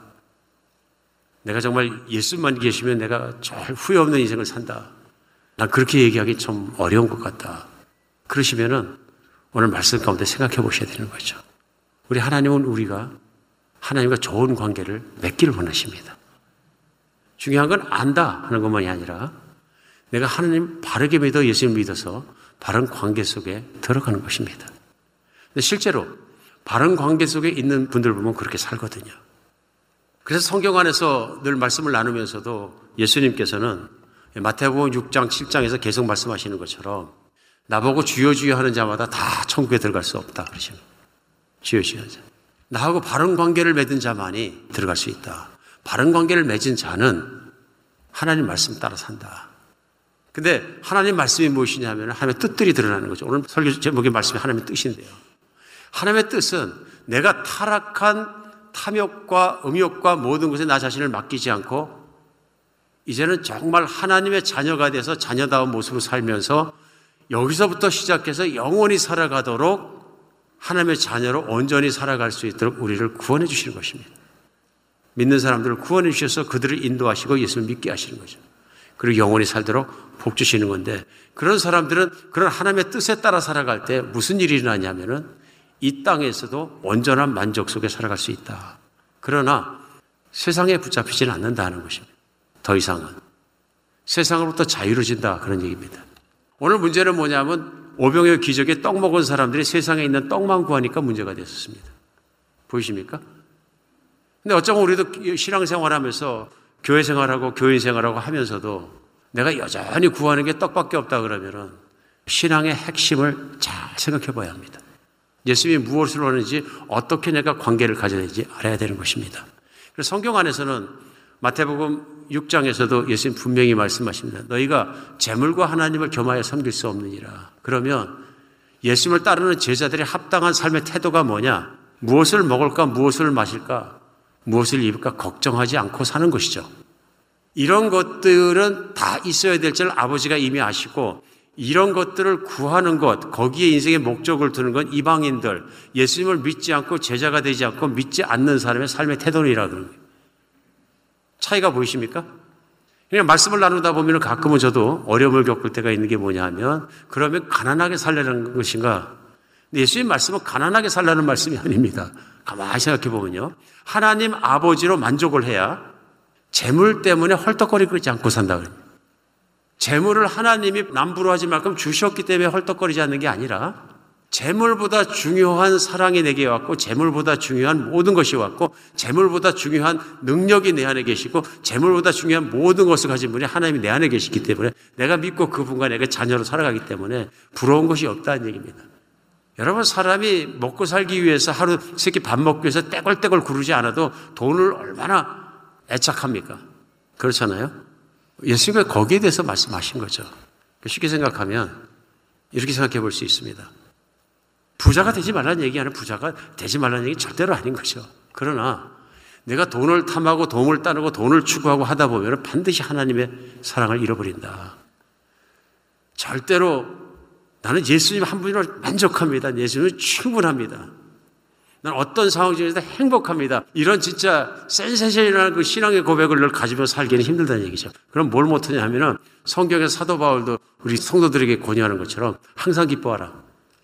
내가 정말 예수만 계시면 내가 절 후회 없는 인생을 산다. 난 그렇게 얘기하기 좀 어려운 것 같다. 그러시면은 오늘 말씀 가운데 생각해 보셔야 되는 거죠. 우리 하나님은 우리가 하나님과 좋은 관계를 맺기를 원하십니다. 중요한 건 안다 하는 것만이 아니라 내가 하나님 바르게 믿어 예수님 믿어서 바른 관계 속에 들어가는 것입니다. 근데 실제로 바른 관계 속에 있는 분들 보면 그렇게 살거든요. 그래서 성경 안에서 늘 말씀을 나누면서도 예수님께서는 마태복음 6장, 7장에서 계속 말씀하시는 것처럼 나보고 주여 주여 하는 자마다 다 천국에 들어갈 수 없다 그러시는 주여 주여 하자. 나하고 바른 관계를 맺은 자만이 들어갈 수 있다. 바른 관계를 맺은 자는 하나님 말씀 따라 산다. 근데 하나님 말씀이 무엇이냐면 하나님의 뜻들이 드러나는 거죠. 오늘 설교 제목의 말씀이 하나님의 뜻인데요. 하나님의 뜻은 내가 타락한 탐욕과 음욕과 모든 것에 나 자신을 맡기지 않고 이제는 정말 하나님의 자녀가 돼서 자녀다운 모습으로 살면서 여기서부터 시작해서 영원히 살아가도록 하나님의 자녀로 온전히 살아갈 수 있도록 우리를 구원해 주시는 것입니다. 믿는 사람들을 구원해 주셔서 그들을 인도하시고 예수를 믿게 하시는 거죠. 그리고 영원히 살도록 복 주시는 건데 그런 사람들은 그런 하나님의 뜻에 따라 살아갈 때 무슨 일이 일어나냐면은 이 땅에서도 온전한 만족 속에 살아갈 수 있다. 그러나 세상에 붙잡히지는 않는다는 것입니다. 더 이상은 세상으로부터 자유로진다 그런 얘기입니다. 오늘 문제는 뭐냐면 오병의 기적에 떡 먹은 사람들이 세상에 있는 떡만 구하니까 문제가 됐었습니다. 보이십니까? 근데 어쩌면 우리도 신앙생활 하면서 교회 생활하고 교인 생활하고 하면서도 내가 여전히 구하는 게 떡밖에 없다 그러면은 신앙의 핵심을 잘 생각해 봐야 합니다. 예수님이 무엇을 원하는지 어떻게 내가 관계를 가져야 되는지 알아야 되는 것입니다. 그래서 성경 안에서는 마태복음 6장에서도 예수님 분명히 말씀하십니다. 너희가 재물과 하나님을 겸하여 섬길 수 없느니라. 그러면 예수님을 따르는 제자들의 합당한 삶의 태도가 뭐냐? 무엇을 먹을까? 무엇을 마실까? 무엇을 입을까? 걱정하지 않고 사는 것이죠. 이런 것들은 다 있어야 될 줄 아버지가 이미 아시고 이런 것들을 구하는 것, 거기에 인생의 목적을 두는 건 이방인들, 예수님을 믿지 않고 제자가 되지 않고 믿지 않는 사람의 삶의 태도이라 그런 거예요. 차이가 보이십니까? 그냥 말씀을 나누다 보면 가끔은 저도 어려움을 겪을 때가 있는 게 뭐냐 하면 그러면 가난하게 살려는 것인가? 예수님 말씀은 가난하게 살라는 말씀이 아닙니다. 가만히 생각해 보면요. 하나님 아버지로 만족을 해야 재물 때문에 헐떡거리지 않고 산다 그럽니다. 재물을 하나님이 남부로 하지 말끔 주셨기 때문에 헐떡거리지 않는 게 아니라 재물보다 중요한 사랑이 내게 왔고 재물보다 중요한 모든 것이 왔고 재물보다 중요한 능력이 내 안에 계시고 재물보다 중요한 모든 것을 가진 분이 하나님이 내 안에 계시기 때문에 내가 믿고 그분과 내가 자녀로 살아가기 때문에 부러운 것이 없다는 얘기입니다. 여러분 사람이 먹고 살기 위해서 하루 세끼 밥 먹기 위해서 떼걸떼걸 구르지 않아도 돈을 얼마나 애착합니까? 그렇잖아요. 예수님이 거기에 대해서 말씀하신 거죠. 쉽게 생각하면 이렇게 생각해 볼 수 있습니다. 부자가 되지 말라는 얘기 아니라 부자가 되지 말라는 얘기 절대로 아닌 거죠. 그러나 내가 돈을 탐하고 돈을 따르고 돈을 추구하고 하다 보면 반드시 하나님의 사랑을 잃어버린다. 절대로 나는 예수님 한 분으로 만족합니다. 예수님은 충분합니다. 난 어떤 상황 중에서 행복합니다. 이런 진짜 센세션이라는 그 신앙의 고백을 늘 가지며 살기는 힘들다는 얘기죠. 그럼 뭘 못하냐 하면은 성경의 사도 바울도 우리 성도들에게 권유하는 것처럼 항상 기뻐하라.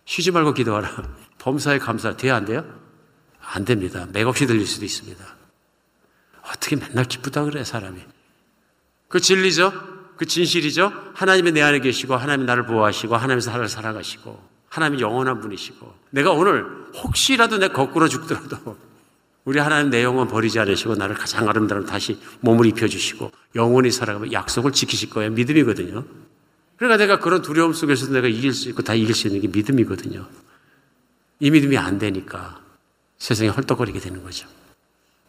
쉬지 말고 기도하라. 범사에 감사. 돼야 안 돼요? 안 됩니다. 맥없이 들릴 수도 있습니다. 어떻게 맨날 기쁘다 그래, 사람이. 그 진리죠? 그 진실이죠? 하나님이 내 안에 계시고, 하나님이 나를 보호하시고, 하나님께서 나를 사랑하시고, 하나님이 영원한 분이시고, 내가 오늘 혹시라도 내 거꾸로 죽더라도, 우리 하나님 내 영혼 버리지 않으시고, 나를 가장 아름다운 다시 몸을 입혀주시고, 영원히 살아가면 약속을 지키실 거예요. 믿음이거든요. 그러니까 내가 그런 두려움 속에서도 내가 이길 수 있고 다 이길 수 있는 게 믿음이거든요. 이 믿음이 안 되니까 세상에 헐떡거리게 되는 거죠.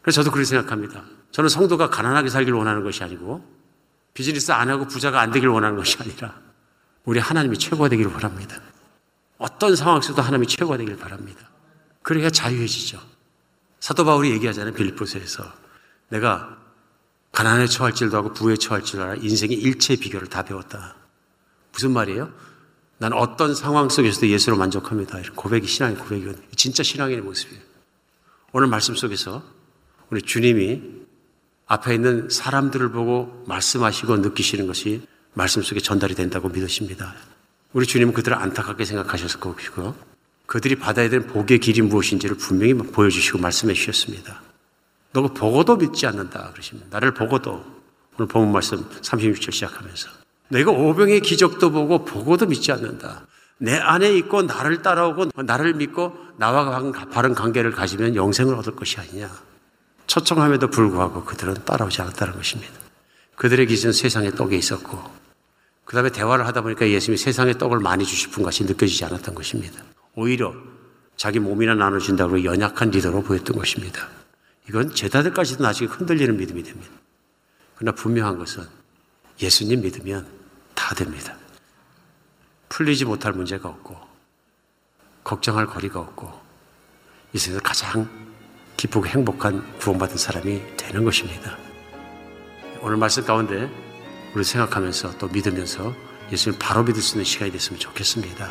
그래서 저도 그렇게 생각합니다. 저는 성도가 가난하게 살기를 원하는 것이 아니고 비즈니스 안 하고 부자가 안 되길 원하는 것이 아니라 우리 하나님이 최고가 되기를 바랍니다. 어떤 상황 속도 하나님이 최고가 되기를 바랍니다. 그래야 자유해지죠. 사도 바울이 얘기하잖아요. 빌립보서에서 내가 가난에 처할 줄도 하고 부에 처할 줄 알아 인생의 일체 비결을 다 배웠다. 무슨 말이에요? 난 어떤 상황 속에서도 예수로 만족합니다. 이런 고백이 신앙의 고백이거든요. 진짜 신앙인의 모습이에요. 오늘 말씀 속에서 우리 주님이 앞에 있는 사람들을 보고 말씀하시고 느끼시는 것이 말씀 속에 전달이 된다고 믿으십니다. 우리 주님은 그들을 안타깝게 생각하셨을 것이고 그들이 받아야 되는 복의 길이 무엇인지를 분명히 보여주시고 말씀해 주셨습니다. 너가 보고도 믿지 않는다 그러십니다. 나를 보고도 오늘 본문 말씀 36절 시작하면서 내가 오병의 기적도 보고 보고도 믿지 않는다. 내 안에 있고 나를 따라오고 나를 믿고 나와 바른 관계를 가지면 영생을 얻을 것이 아니냐. 초청함에도 불구하고 그들은 따라오지 않았다는 것입니다. 그들의 기준은 세상의 떡에 있었고 그 다음에 대화를 하다 보니까 예수님이 세상의 떡을 많이 주실 분 같이 느껴지지 않았던 것입니다. 오히려 자기 몸이나 나눠준다고 연약한 리더로 보였던 것입니다. 이건 제자들까지도 나중에 흔들리는 믿음이 됩니다. 그러나 분명한 것은 예수님 믿으면 다 됩니다. 풀리지 못할 문제가 없고, 걱정할 거리가 없고, 이 세상에서 가장 기쁘고 행복한 구원받은 사람이 되는 것입니다. 오늘 말씀 가운데 우리 생각하면서 또 믿으면서 예수님 바로 믿을 수 있는 시간이 됐으면 좋겠습니다.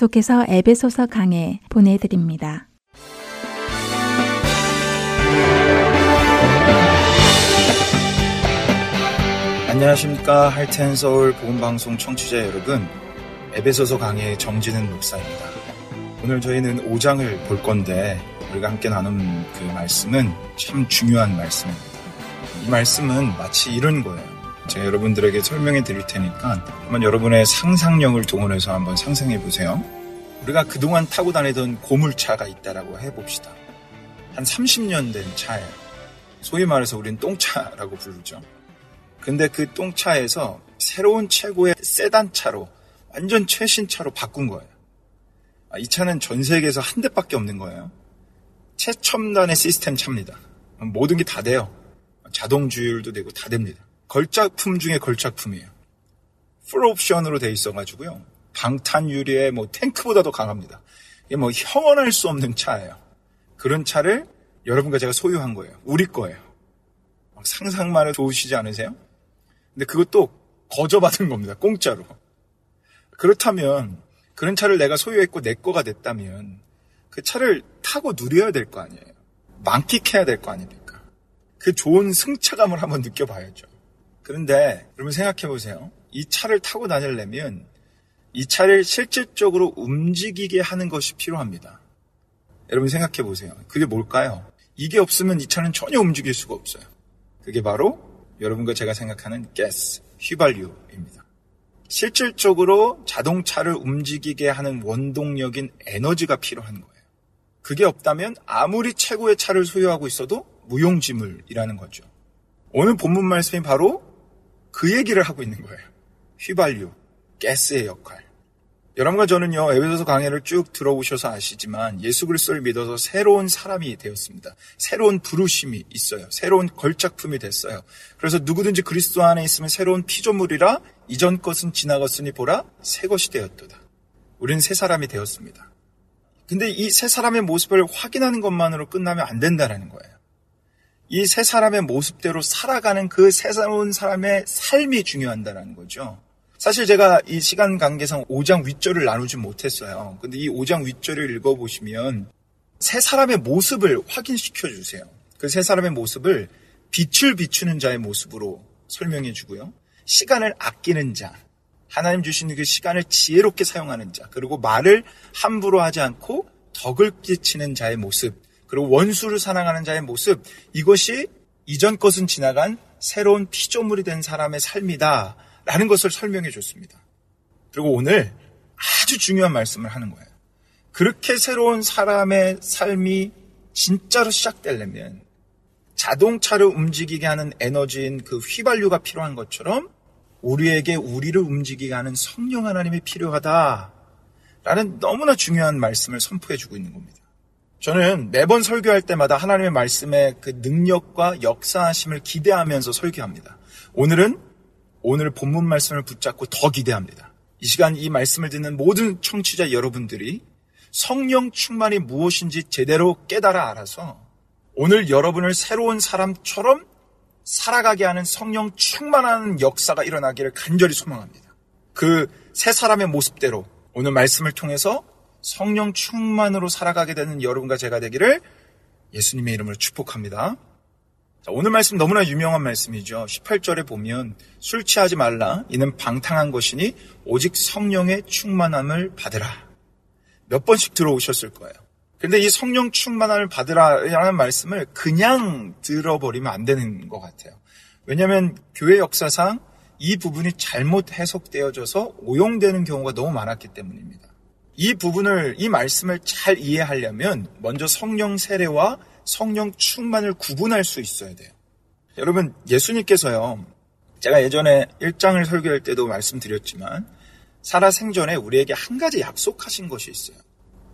계속해서 에베소서 강해 보내드립니다. 안녕하십니까. 할텐 서울 복음방송 청취자 여러분. 에베소서 강의 정진은 목사입니다. 오늘 저희는 5장을 볼 건데 우리가 함께 나눈 그 말씀은 참 중요한 말씀입니다. 이 말씀은 마치 이런 거예요 제가 여러분들에게 설명해 드릴 테니까 한번 여러분의 상상력을 동원해서 한번 상상해 보세요 우리가 그동안 타고 다니던 고물차가 있다라고 해봅시다 한 30년 된 차예요 소위 말해서 우린 똥차라고 부르죠 근데 그 똥차에서 새로운 최고의 세단차로 완전 최신차로 바꾼 거예요. 아, 이 차는 전 세계에서 한 대밖에 없는 거예요. 최첨단의 시스템 차입니다. 모든 게 다 돼요. 자동 주율도 되고 다 됩니다. 걸작품 중에 걸작품이에요. 풀 옵션으로 돼 있어가지고요. 방탄 유리에 뭐 탱크보다 도 강합니다. 이게 뭐 형언할 수 없는 차예요. 그런 차를 여러분과 제가 소유한 거예요. 우리 거예요. 상상만 해도 좋으시지 않으세요? 근데 그것도 거저받은 겁니다. 공짜로. 그렇다면 그런 차를 내가 소유했고 내 거가 됐다면 그 차를 타고 누려야 될 거 아니에요. 만끽해야 될 거 아닙니까? 그 좋은 승차감을 한번 느껴봐야죠. 그런데 여러분 생각해 보세요. 이 차를 타고 다니려면 이 차를 실질적으로 움직이게 하는 것이 필요합니다. 여러분 생각해 보세요. 그게 뭘까요? 이게 없으면 이 차는 전혀 움직일 수가 없어요. 그게 바로 여러분과 제가 생각하는 가스, 휘발유입니다. 실질적으로 자동차를 움직이게 하는 원동력인 에너지가 필요한 거예요. 그게 없다면 아무리 최고의 차를 소유하고 있어도 무용지물이라는 거죠. 오늘 본문 말씀이 바로 그 얘기를 하고 있는 거예요. 휘발유, 가스의 역할. 여러분과 저는요, 에베소서 강해를 쭉 들어오셔서 아시지만 예수 그리스도를 믿어서 새로운 사람이 되었습니다. 새로운 부르심이 있어요. 새로운 걸작품이 됐어요. 그래서 누구든지 그리스도 안에 있으면 새로운 피조물이라 이전 것은 지나갔으니 보라 새 것이 되었도다. 우리는 새 사람이 되었습니다. 근데 이 새 사람의 모습을 확인하는 것만으로 끝나면 안 된다는 거예요. 이새 사람의 모습대로 살아가는 그 새로운 사람의 삶이 중요한다는 거죠. 사실 제가 이 시간 관계상 5장 윗절을 나누지 못했어요. 근데 이 5장 윗절을 읽어보시면 새 사람의 모습을 확인시켜 주세요. 그새 사람의 모습을 빛을 비추는 자의 모습으로 설명해 주고요. 시간을 아끼는 자, 하나님 주신 그 시간을 지혜롭게 사용하는 자, 그리고 말을 함부로 하지 않고 덕을 끼치는 자의 모습, 그리고 원수를 사랑하는 자의 모습, 이것이 이전 것은 지나간 새로운 피조물이 된 사람의 삶이다. 라는 것을 설명해 줬습니다. 그리고 오늘 아주 중요한 말씀을 하는 거예요. 그렇게 새로운 사람의 삶이 진짜로 시작되려면 자동차를 움직이게 하는 에너지인 그 휘발유가 필요한 것처럼 우리에게 우리를 움직이게 하는 성령 하나님이 필요하다. 라는 너무나 중요한 말씀을 선포해 주고 있는 겁니다. 저는 매번 설교할 때마다 하나님의 말씀의 그 능력과 역사하심을 기대하면서 설교합니다. 오늘은 오늘 본문 말씀을 붙잡고 더 기대합니다. 이 시간 이 말씀을 듣는 모든 청취자 여러분들이 성령 충만이 무엇인지 제대로 깨달아 알아서 오늘 여러분을 새로운 사람처럼 살아가게 하는 성령 충만한 역사가 일어나기를 간절히 소망합니다. 그 새 사람의 모습대로 오늘 말씀을 통해서 성령 충만으로 살아가게 되는 여러분과 제가 되기를 예수님의 이름으로 축복합니다. 자, 오늘 말씀 너무나 유명한 말씀이죠. 18절에 보면 술 취하지 말라. 이는 방탕한 것이니 오직 성령의 충만함을 받으라. 몇 번씩 들어오셨을 거예요. 근데 이 성령 충만함을 받으라라는 말씀을 그냥 들어버리면 안 되는 것 같아요. 왜냐하면 교회 역사상 이 부분이 잘못 해석되어져서 오용되는 경우가 너무 많았기 때문입니다. 이 부분을, 이 말씀을 잘 이해하려면 먼저 성령 세례와 성령 충만을 구분할 수 있어야 돼요. 여러분, 예수님께서요, 제가 예전에 1장을 설교할 때도 말씀드렸지만, 살아 생전에 우리에게 한 가지 약속하신 것이 있어요.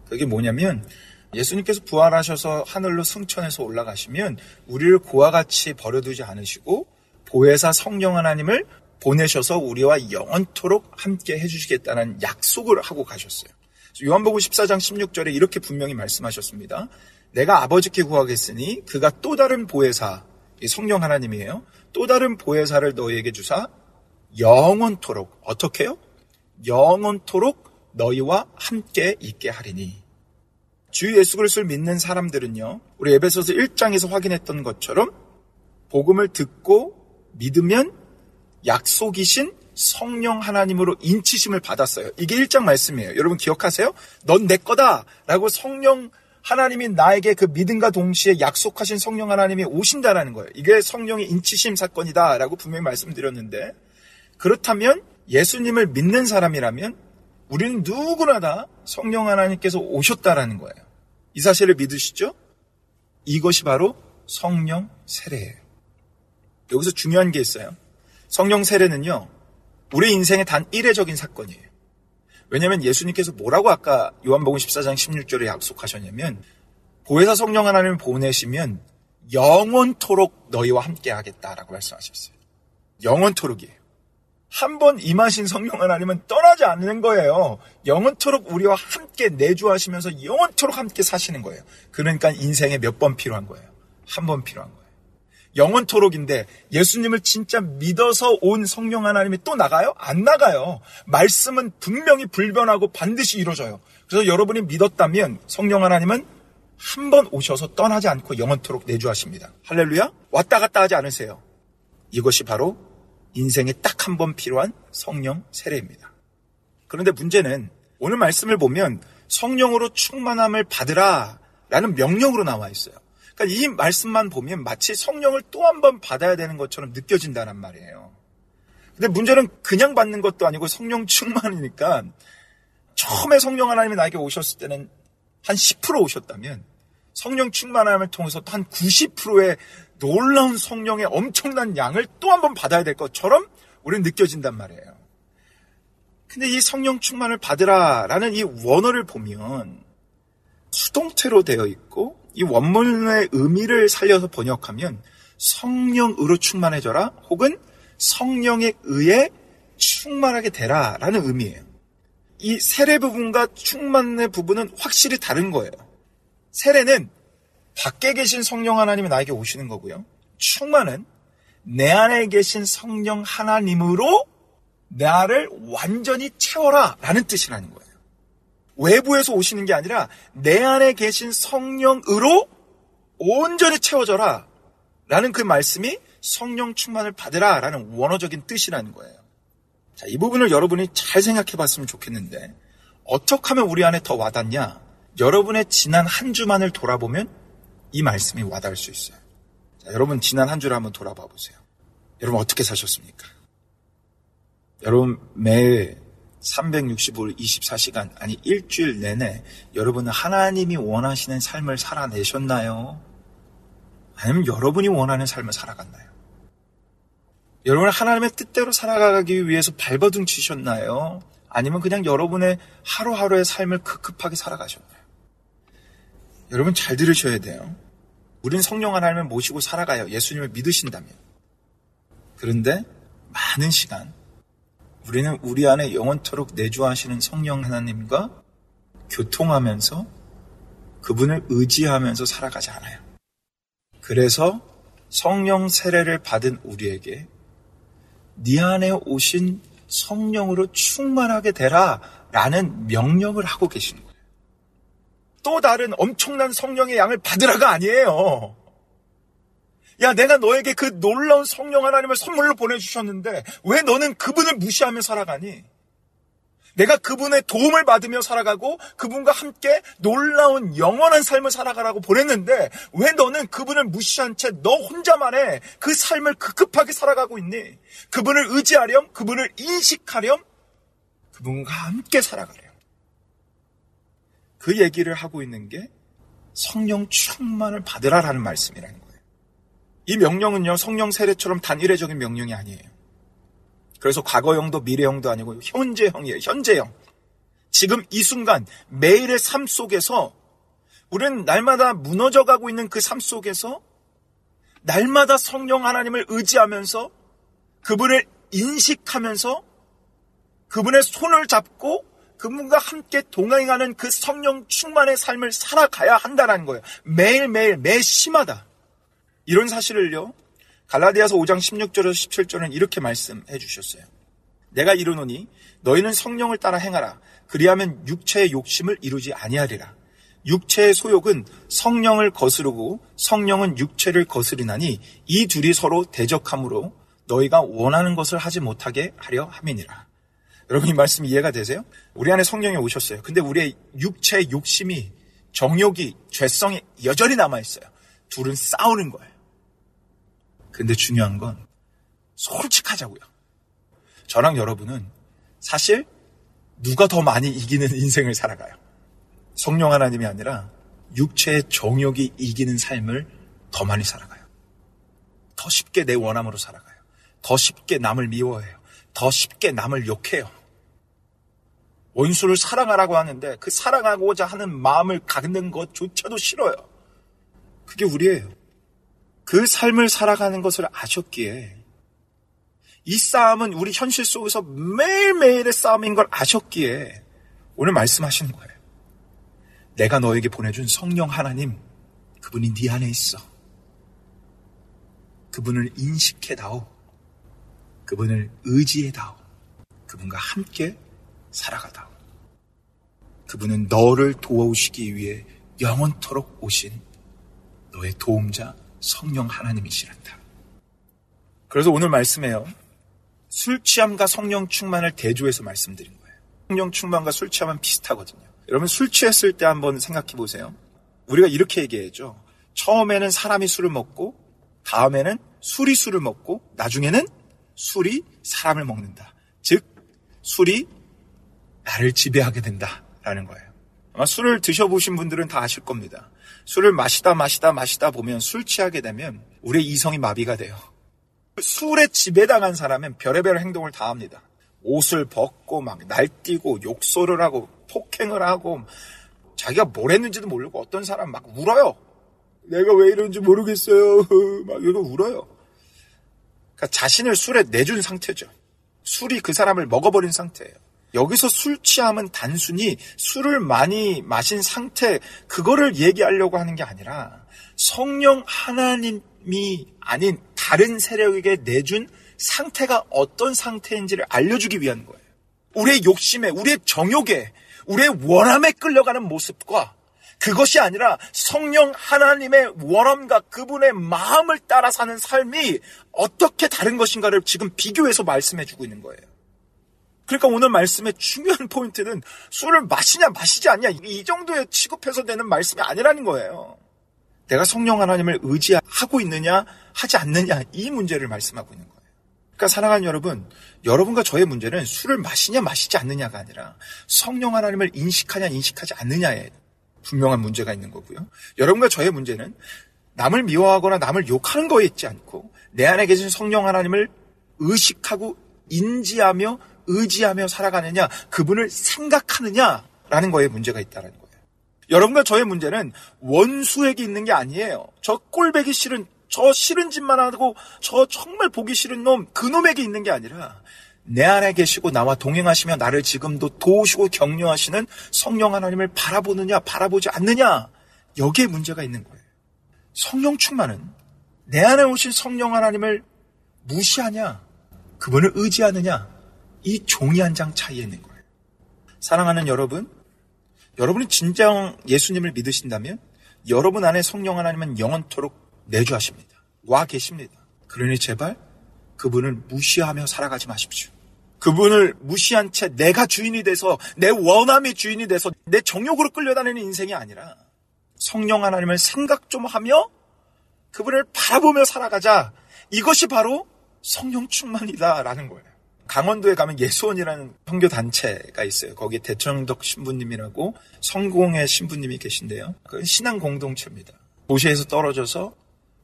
그게 뭐냐면, 예수님께서 부활하셔서 하늘로 승천해서 올라가시면, 우리를 고와 같이 버려두지 않으시고, 보혜사 성령 하나님을 보내셔서 우리와 영원토록 함께 해주시겠다는 약속을 하고 가셨어요. 요한복음 14장 16절에 이렇게 분명히 말씀하셨습니다. 내가 아버지께 구하겠으니 그가 또 다른 보혜사, 성령 하나님이에요. 또 다른 보혜사를 너희에게 주사 영원토록 어떻게요? 영원토록 너희와 함께 있게 하리니. 주 예수 그리스도를 믿는 사람들은요. 우리 에베소서 1장에서 확인했던 것처럼 복음을 듣고 믿으면 약속이신 성령 하나님으로 인치심을 받았어요. 이게 1장 말씀이에요. 여러분 기억하세요? 넌 내 거다! 라고 성령 하나님이 나에게 그 믿음과 동시에 약속하신 성령 하나님이 오신다라는 거예요. 이게 성령의 인치심 사건이다 라고 분명히 말씀드렸는데 그렇다면 예수님을 믿는 사람이라면 우리는 누구나 다 성령 하나님께서 오셨다라는 거예요. 이 사실을 믿으시죠? 이것이 바로 성령 세례예요. 여기서 중요한 게 있어요. 성령 세례는요, 우리 인생의 단 일회적인 사건이에요. 왜냐하면 예수님께서 뭐라고 아까 요한복음 14장 16절에 약속하셨냐면 보혜사 성령 하나님을 보내시면 영원토록 너희와 함께 하겠다라고 말씀하셨어요. 영원토록이에요. 한 번 임하신 성령 하나님은 떠나지 않는 거예요. 영원토록 우리와 함께 내주하시면서 영원토록 함께 사시는 거예요. 그러니까 인생에 몇 번 필요한 거예요. 한 번 필요한 거예요. 영원토록인데 예수님을 진짜 믿어서 온 성령 하나님이 또 나가요? 안 나가요. 말씀은 분명히 불변하고 반드시 이루어져요. 그래서 여러분이 믿었다면 성령 하나님은 한 번 오셔서 떠나지 않고 영원토록 내주하십니다. 할렐루야? 왔다 갔다 하지 않으세요. 이것이 바로 인생에 딱 한 번 필요한 성령 세례입니다. 그런데 문제는 오늘 말씀을 보면 성령으로 충만함을 받으라 라는 명령으로 나와 있어요. 그러니까 이 말씀만 보면 마치 성령을 또 한 번 받아야 되는 것처럼 느껴진다는 말이에요. 근데 문제는 그냥 받는 것도 아니고 성령 충만이니까 처음에 성령 하나님이 나에게 오셨을 때는 한 10% 오셨다면 성령 충만함을 통해서 또한 90%의 놀라운 성령의 엄청난 양을 또 한 번 받아야 될 것처럼 우리는 느껴진단 말이에요. 근데 이 성령 충만을 받으라라는 이 원어를 보면 수동태로 되어 있고 이 원문의 의미를 살려서 번역하면 성령으로 충만해져라 혹은 성령에 의해 충만하게 되라 라는 의미예요. 이 세례 부분과 충만의 부분은 확실히 다른 거예요. 세례는 밖에 계신 성령 하나님이 나에게 오시는 거고요. 충만은 내 안에 계신 성령 하나님으로 나를 완전히 채워라 라는 뜻이라는 거예요. 외부에서 오시는 게 아니라 내 안에 계신 성령으로 온전히 채워져라. 라는 그 말씀이 성령 충만을 받으라. 라는 원어적인 뜻이라는 거예요. 자, 이 부분을 여러분이 잘 생각해 봤으면 좋겠는데, 어떻게 하면 우리 안에 더 와닿냐? 여러분의 지난 한 주만을 돌아보면 이 말씀이 와닿을 수 있어요. 자, 여러분 지난 한 주를 한번 돌아봐 보세요. 여러분 어떻게 사셨습니까? 여러분 매일 365일 24시간 아니 일주일 내내 여러분은 하나님이 원하시는 삶을 살아내셨나요? 아니면 여러분이 원하는 삶을 살아갔나요? 여러분 하나님의 뜻대로 살아가기 위해서 발버둥 치셨나요? 아니면 그냥 여러분의 하루하루의 삶을 급급하게 살아가셨나요? 여러분 잘 들으셔야 돼요. 우린 성령 하나님을 모시고 살아가요. 예수님을 믿으신다면. 그런데 많은 시간 우리는 우리 안에 영원토록 내주하시는 성령 하나님과 교통하면서 그분을 의지하면서 살아가지 않아요. 그래서 성령 세례를 받은 우리에게 네 안에 오신 성령으로 충만하게 되라 라는 명령을 하고 계시는 거예요. 또 다른 엄청난 성령의 양을 받으라가 아니에요. 야, 내가 너에게 그 놀라운 성령 하나님을 선물로 보내주셨는데, 왜 너는 그분을 무시하며 살아가니? 내가 그분의 도움을 받으며 살아가고, 그분과 함께 놀라운 영원한 삶을 살아가라고 보냈는데, 왜 너는 그분을 무시한 채 너 혼자만의 그 삶을 급급하게 살아가고 있니? 그분을 의지하렴, 그분을 인식하렴, 그분과 함께 살아가렴. 그 얘기를 하고 있는 게 성령 충만을 받으라라는 말씀이라는 거예요. 이 명령은요, 성령 세례처럼 단일회적인 명령이 아니에요. 그래서 과거형도 미래형도 아니고 현재형이에요, 현재형. 지금 이 순간, 매일의 삶 속에서 우리는 날마다 무너져 가고 있는 그 삶 속에서 날마다 성령 하나님을 의지하면서 그분을 인식하면서 그분의 손을 잡고 그분과 함께 동행하는 그 성령 충만의 삶을 살아가야 한다는 거예요. 매일매일, 매시마다. 이런 사실을요, 갈라디아서 5장 16절에서 17절은 이렇게 말씀해 주셨어요. 내가 이르노니 너희는 성령을 따라 행하라. 그리하면 육체의 욕심을 이루지 아니하리라. 육체의 소욕은 성령을 거스르고 성령은 육체를 거스리나니 이 둘이 서로 대적함으로 너희가 원하는 것을 하지 못하게 하려 함이니라. 여러분 이 말씀 이해가 되세요? 우리 안에 성령이 오셨어요. 근데 우리의 육체의 욕심이 정욕이 죄성이 여전히 남아 있어요. 둘은 싸우는 거예요. 근데 중요한 건 솔직하자고요. 저랑 여러분은 사실 누가 더 많이 이기는 인생을 살아가요. 성령 하나님이 아니라 육체의 정욕이 이기는 삶을 더 많이 살아가요. 더 쉽게 내 원함으로 살아가요. 더 쉽게 남을 미워해요. 더 쉽게 남을 욕해요. 원수를 사랑하라고 하는데 그 사랑하고자 하는 마음을 갖는 것조차도 싫어요. 그게 우리예요. 그 삶을 살아가는 것을 아셨기에 이 싸움은 우리 현실 속에서 매일매일의 싸움인 걸 아셨기에 오늘 말씀하시는 거예요. 내가 너에게 보내준 성령 하나님, 그분이 네 안에 있어. 그분을 인식해다오. 그분을 의지해다오. 그분과 함께 살아가다오. 그분은 너를 도와주시기 위해 영원토록 오신 너의 도움자 성령 하나님이시란다. 그래서 오늘 말씀에요. 술 취함과 성령 충만을 대조해서 말씀드린 거예요. 성령 충만과 술 취함은 비슷하거든요. 여러분 술 취했을 때 한번 생각해 보세요. 우리가 이렇게 얘기해죠. 처음에는 사람이 술을 먹고 다음에는 술이 술을 먹고 나중에는 술이 사람을 먹는다. 즉 술이 나를 지배하게 된다라는 거예요. 아마 술을 드셔보신 분들은 다 아실 겁니다. 술을 마시다 마시다 마시다 보면 술 취하게 되면 우리의 이성이 마비가 돼요. 술에 지배당한 사람은 별의별 행동을 다 합니다. 옷을 벗고 막 날뛰고 욕설을 하고 폭행을 하고 자기가 뭘 했는지도 모르고 어떤 사람 막 울어요. 내가 왜 이런지 모르겠어요. 막 이러고 울어요. 그러니까 자신을 술에 내준 상태죠. 술이 그 사람을 먹어버린 상태예요. 여기서 술 취함은 단순히 술을 많이 마신 상태, 그거를 얘기하려고 하는 게 아니라 성령 하나님이 아닌 다른 세력에게 내준 상태가 어떤 상태인지를 알려주기 위한 거예요. 우리의 욕심에, 우리의 정욕에, 우리의 원함에 끌려가는 모습과 그것이 아니라 성령 하나님의 원함과 그분의 마음을 따라 사는 삶이 어떻게 다른 것인가를 지금 비교해서 말씀해 주고 있는 거예요. 그러니까 오늘 말씀의 중요한 포인트는 술을 마시냐 마시지 않냐 이 정도의 취급해서 되는 말씀이 아니라는 거예요. 내가 성령 하나님을 의지하고 있느냐 하지 않느냐 이 문제를 말씀하고 있는 거예요. 그러니까 사랑하는 여러분, 여러분과 저의 문제는 술을 마시냐 마시지 않느냐가 아니라 성령 하나님을 인식하냐 인식하지 않느냐에 분명한 문제가 있는 거고요. 여러분과 저의 문제는 남을 미워하거나 남을 욕하는 거에 있지 않고 내 안에 계신 성령 하나님을 의식하고 인지하며 의지하며 살아가느냐, 그분을 생각하느냐라는 거에 문제가 있다는 거예요. 여러분과 저의 문제는 원수에게 있는 게 아니에요. 저 꼴배기 싫은, 저 싫은 짓만 하고, 저 정말 보기 싫은 놈, 그 놈에게 있는 게 아니라, 내 안에 계시고 나와 동행하시며 나를 지금도 도우시고 격려하시는 성령 하나님을 바라보느냐, 바라보지 않느냐, 여기에 문제가 있는 거예요. 성령 충만은 내 안에 오신 성령 하나님을 무시하냐, 그분을 의지하느냐, 이 종이 한 장 차이에 있는 거예요. 사랑하는 여러분, 여러분이 진정 예수님을 믿으신다면 여러분 안에 성령 하나님은 영원토록 내주하십니다. 와 계십니다. 그러니 제발 그분을 무시하며 살아가지 마십시오. 그분을 무시한 채 내가 주인이 돼서 내 원함의 주인이 돼서 내 정욕으로 끌려다니는 인생이 아니라 성령 하나님을 생각 좀 하며 그분을 바라보며 살아가자. 이것이 바로 성령 충만이다라는 거예요. 강원도에 가면 예수원이라는 선교 단체가 있어요. 거기에 대청덕 신부님이라고 성공의 신부님이 계신데요. 그 신앙 공동체입니다. 도시에서 떨어져서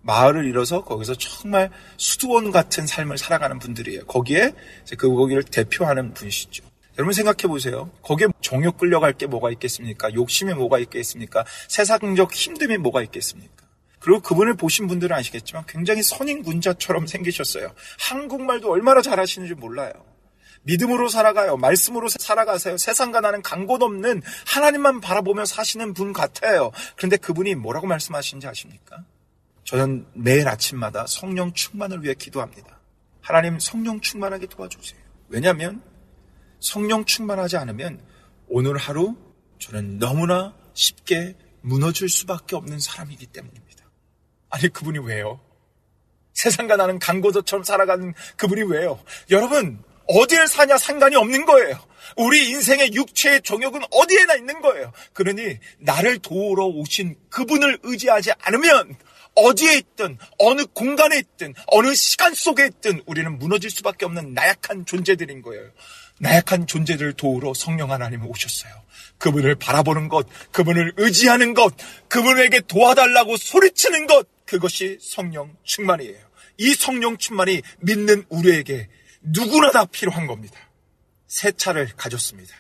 마을을 잃어서 거기서 정말 수도원 같은 삶을 살아가는 분들이에요. 거기에 그 거기를 대표하는 분이시죠. 여러분 생각해 보세요. 거기에 정욕 끌려갈 게 뭐가 있겠습니까? 욕심이 뭐가 있겠습니까? 세상적 힘듦이 뭐가 있겠습니까? 그리고 그분을 보신 분들은 아시겠지만 굉장히 선인군자처럼 생기셨어요. 한국말도 얼마나 잘하시는지 몰라요. 믿음으로 살아가요. 말씀으로 살아가세요. 세상과 나는 강곳 없는 하나님만 바라보며 사시는 분 같아요. 그런데 그분이 뭐라고 말씀하시는지 아십니까? 저는 매일 아침마다 성령 충만을 위해 기도합니다. 하나님 성령 충만하게 도와주세요. 왜냐하면 성령 충만하지 않으면 오늘 하루 저는 너무나 쉽게 무너질 수밖에 없는 사람이기 때문입니다. 아니 그분이 왜요? 세상과 나는 강고도처럼 살아가는 그분이 왜요? 여러분 어디를 사냐 상관이 없는 거예요. 우리 인생의 육체의 정욕은 어디에나 있는 거예요. 그러니 나를 도우러 오신 그분을 의지하지 않으면 어디에 있든 어느 공간에 있든 어느 시간 속에 있든 우리는 무너질 수밖에 없는 나약한 존재들인 거예요. 나약한 존재들을 도우러 성령 하나님이 오셨어요. 그분을 바라보는 것, 그분을 의지하는 것, 그분에게 도와달라고 소리치는 것, 그것이 성령 충만이에요. 이 성령 충만이 믿는 우리에게 누구나 다 필요한 겁니다. 새 차를 가졌습니다.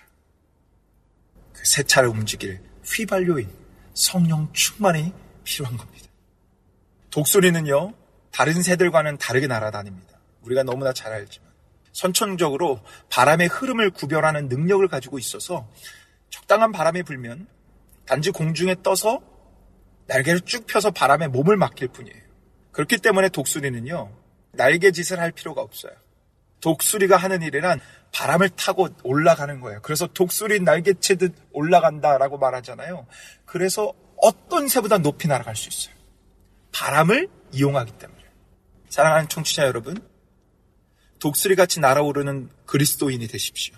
그 새 차를 움직일 휘발유인 성령 충만이 필요한 겁니다. 독수리는요, 다른 새들과는 다르게 날아다닙니다. 우리가 너무나 잘 알지만. 선천적으로 바람의 흐름을 구별하는 능력을 가지고 있어서 적당한 바람이 불면 단지 공중에 떠서 날개를 쭉 펴서 바람에 몸을 맡길 뿐이에요. 그렇기 때문에 독수리는요, 날개짓을 할 필요가 없어요. 독수리가 하는 일이란 바람을 타고 올라가는 거예요. 그래서 독수리 날개치듯 올라간다라고 말하잖아요. 그래서 어떤 새보다 높이 날아갈 수 있어요. 바람을 이용하기 때문에. 사랑하는 청취자 여러분, 독수리 같이 날아오르는 그리스도인이 되십시오.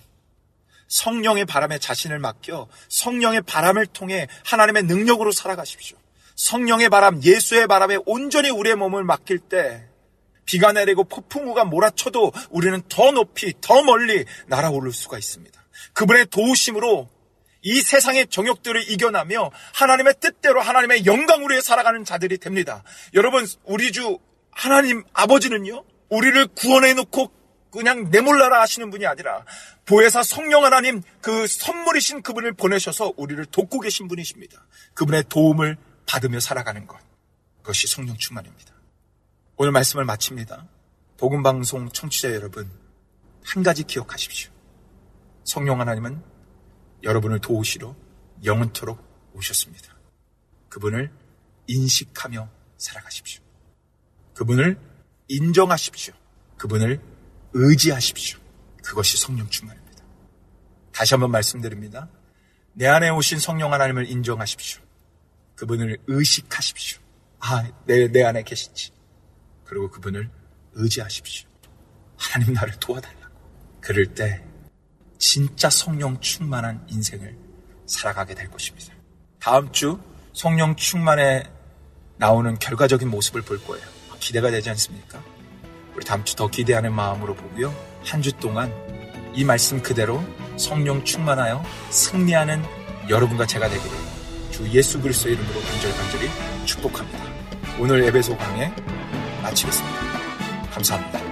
성령의 바람에 자신을 맡겨 성령의 바람을 통해 하나님의 능력으로 살아가십시오. 성령의 바람, 예수의 바람에 온전히 우리의 몸을 맡길 때 비가 내리고 폭풍우가 몰아쳐도 우리는 더 높이, 더 멀리 날아오를 수가 있습니다. 그분의 도우심으로 이 세상의 정욕들을 이겨나며 하나님의 뜻대로 하나님의 영광으로 살아가는 자들이 됩니다. 여러분, 우리 주 하나님 아버지는요, 우리를 구원해 놓고 그냥 내몰라라 하시는 분이 아니라 보혜사 성령 하나님 그 선물이신 그분을 보내셔서 우리를 돕고 계신 분이십니다. 그분의 도움을 받으며 살아가는 것. 그것이 성령 충만입니다. 오늘 말씀을 마칩니다. 복음방송 청취자 여러분, 한 가지 기억하십시오. 성령 하나님은 여러분을 도우시러 영원토록 오셨습니다. 그분을 인식하며 살아가십시오. 그분을 인정하십시오. 그분을 의지하십시오. 그것이 성령 충만입니다. 다시 한번 말씀드립니다. 내 안에 오신 성령 하나님을 인정하십시오. 그분을 의식하십시오. 아, 내, 내 안에 계신지. 그리고 그분을 의지하십시오. 하나님 나를 도와달라고. 그럴 때 진짜 성령 충만한 인생을 살아가게 될 것입니다. 다음 주 성령 충만에 나오는 결과적인 모습을 볼 거예요. 기대가 되지 않습니까? 우리 다음 주 더 기대하는 마음으로 보고요. 한 주 동안 이 말씀 그대로 성령 충만하여 승리하는 여러분과 제가 되기를 주 예수 그리스도의 이름으로 간절히 간절히 축복합니다. 오늘 에베소 강의 마치겠습니다. 감사합니다.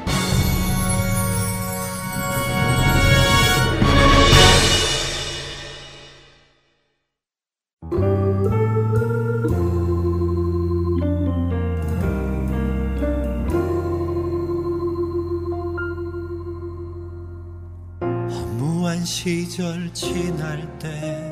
시절 지날 때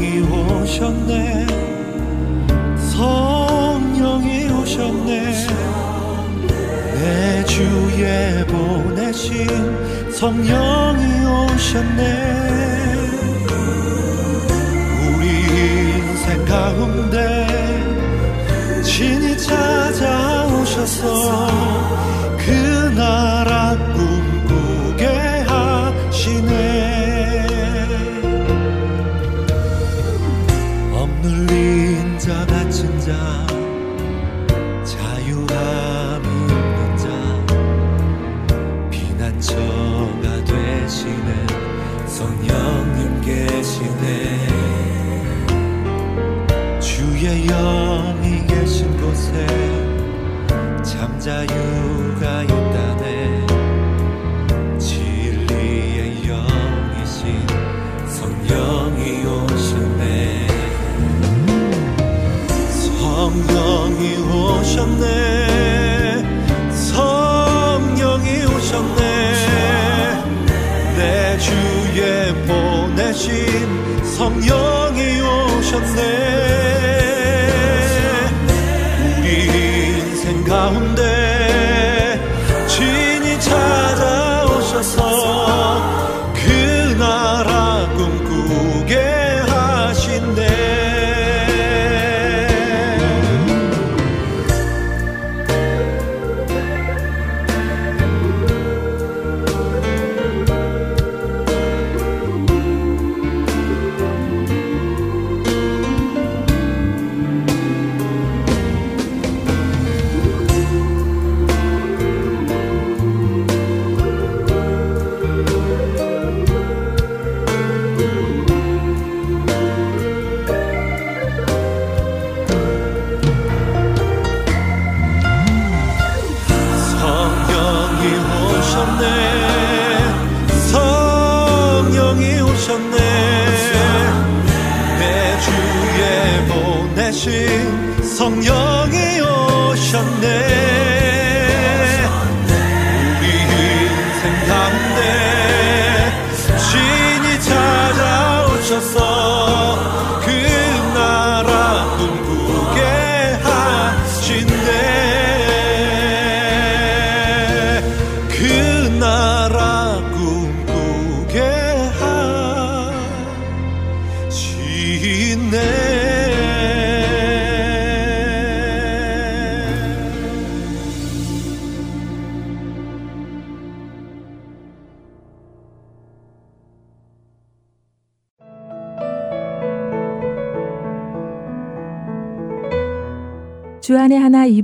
이 오셨네. 성령이 오셨네. 내 주에 보내신 성령이 오셨네. 우리 인생 가운데 진이 찾아오셔서 보내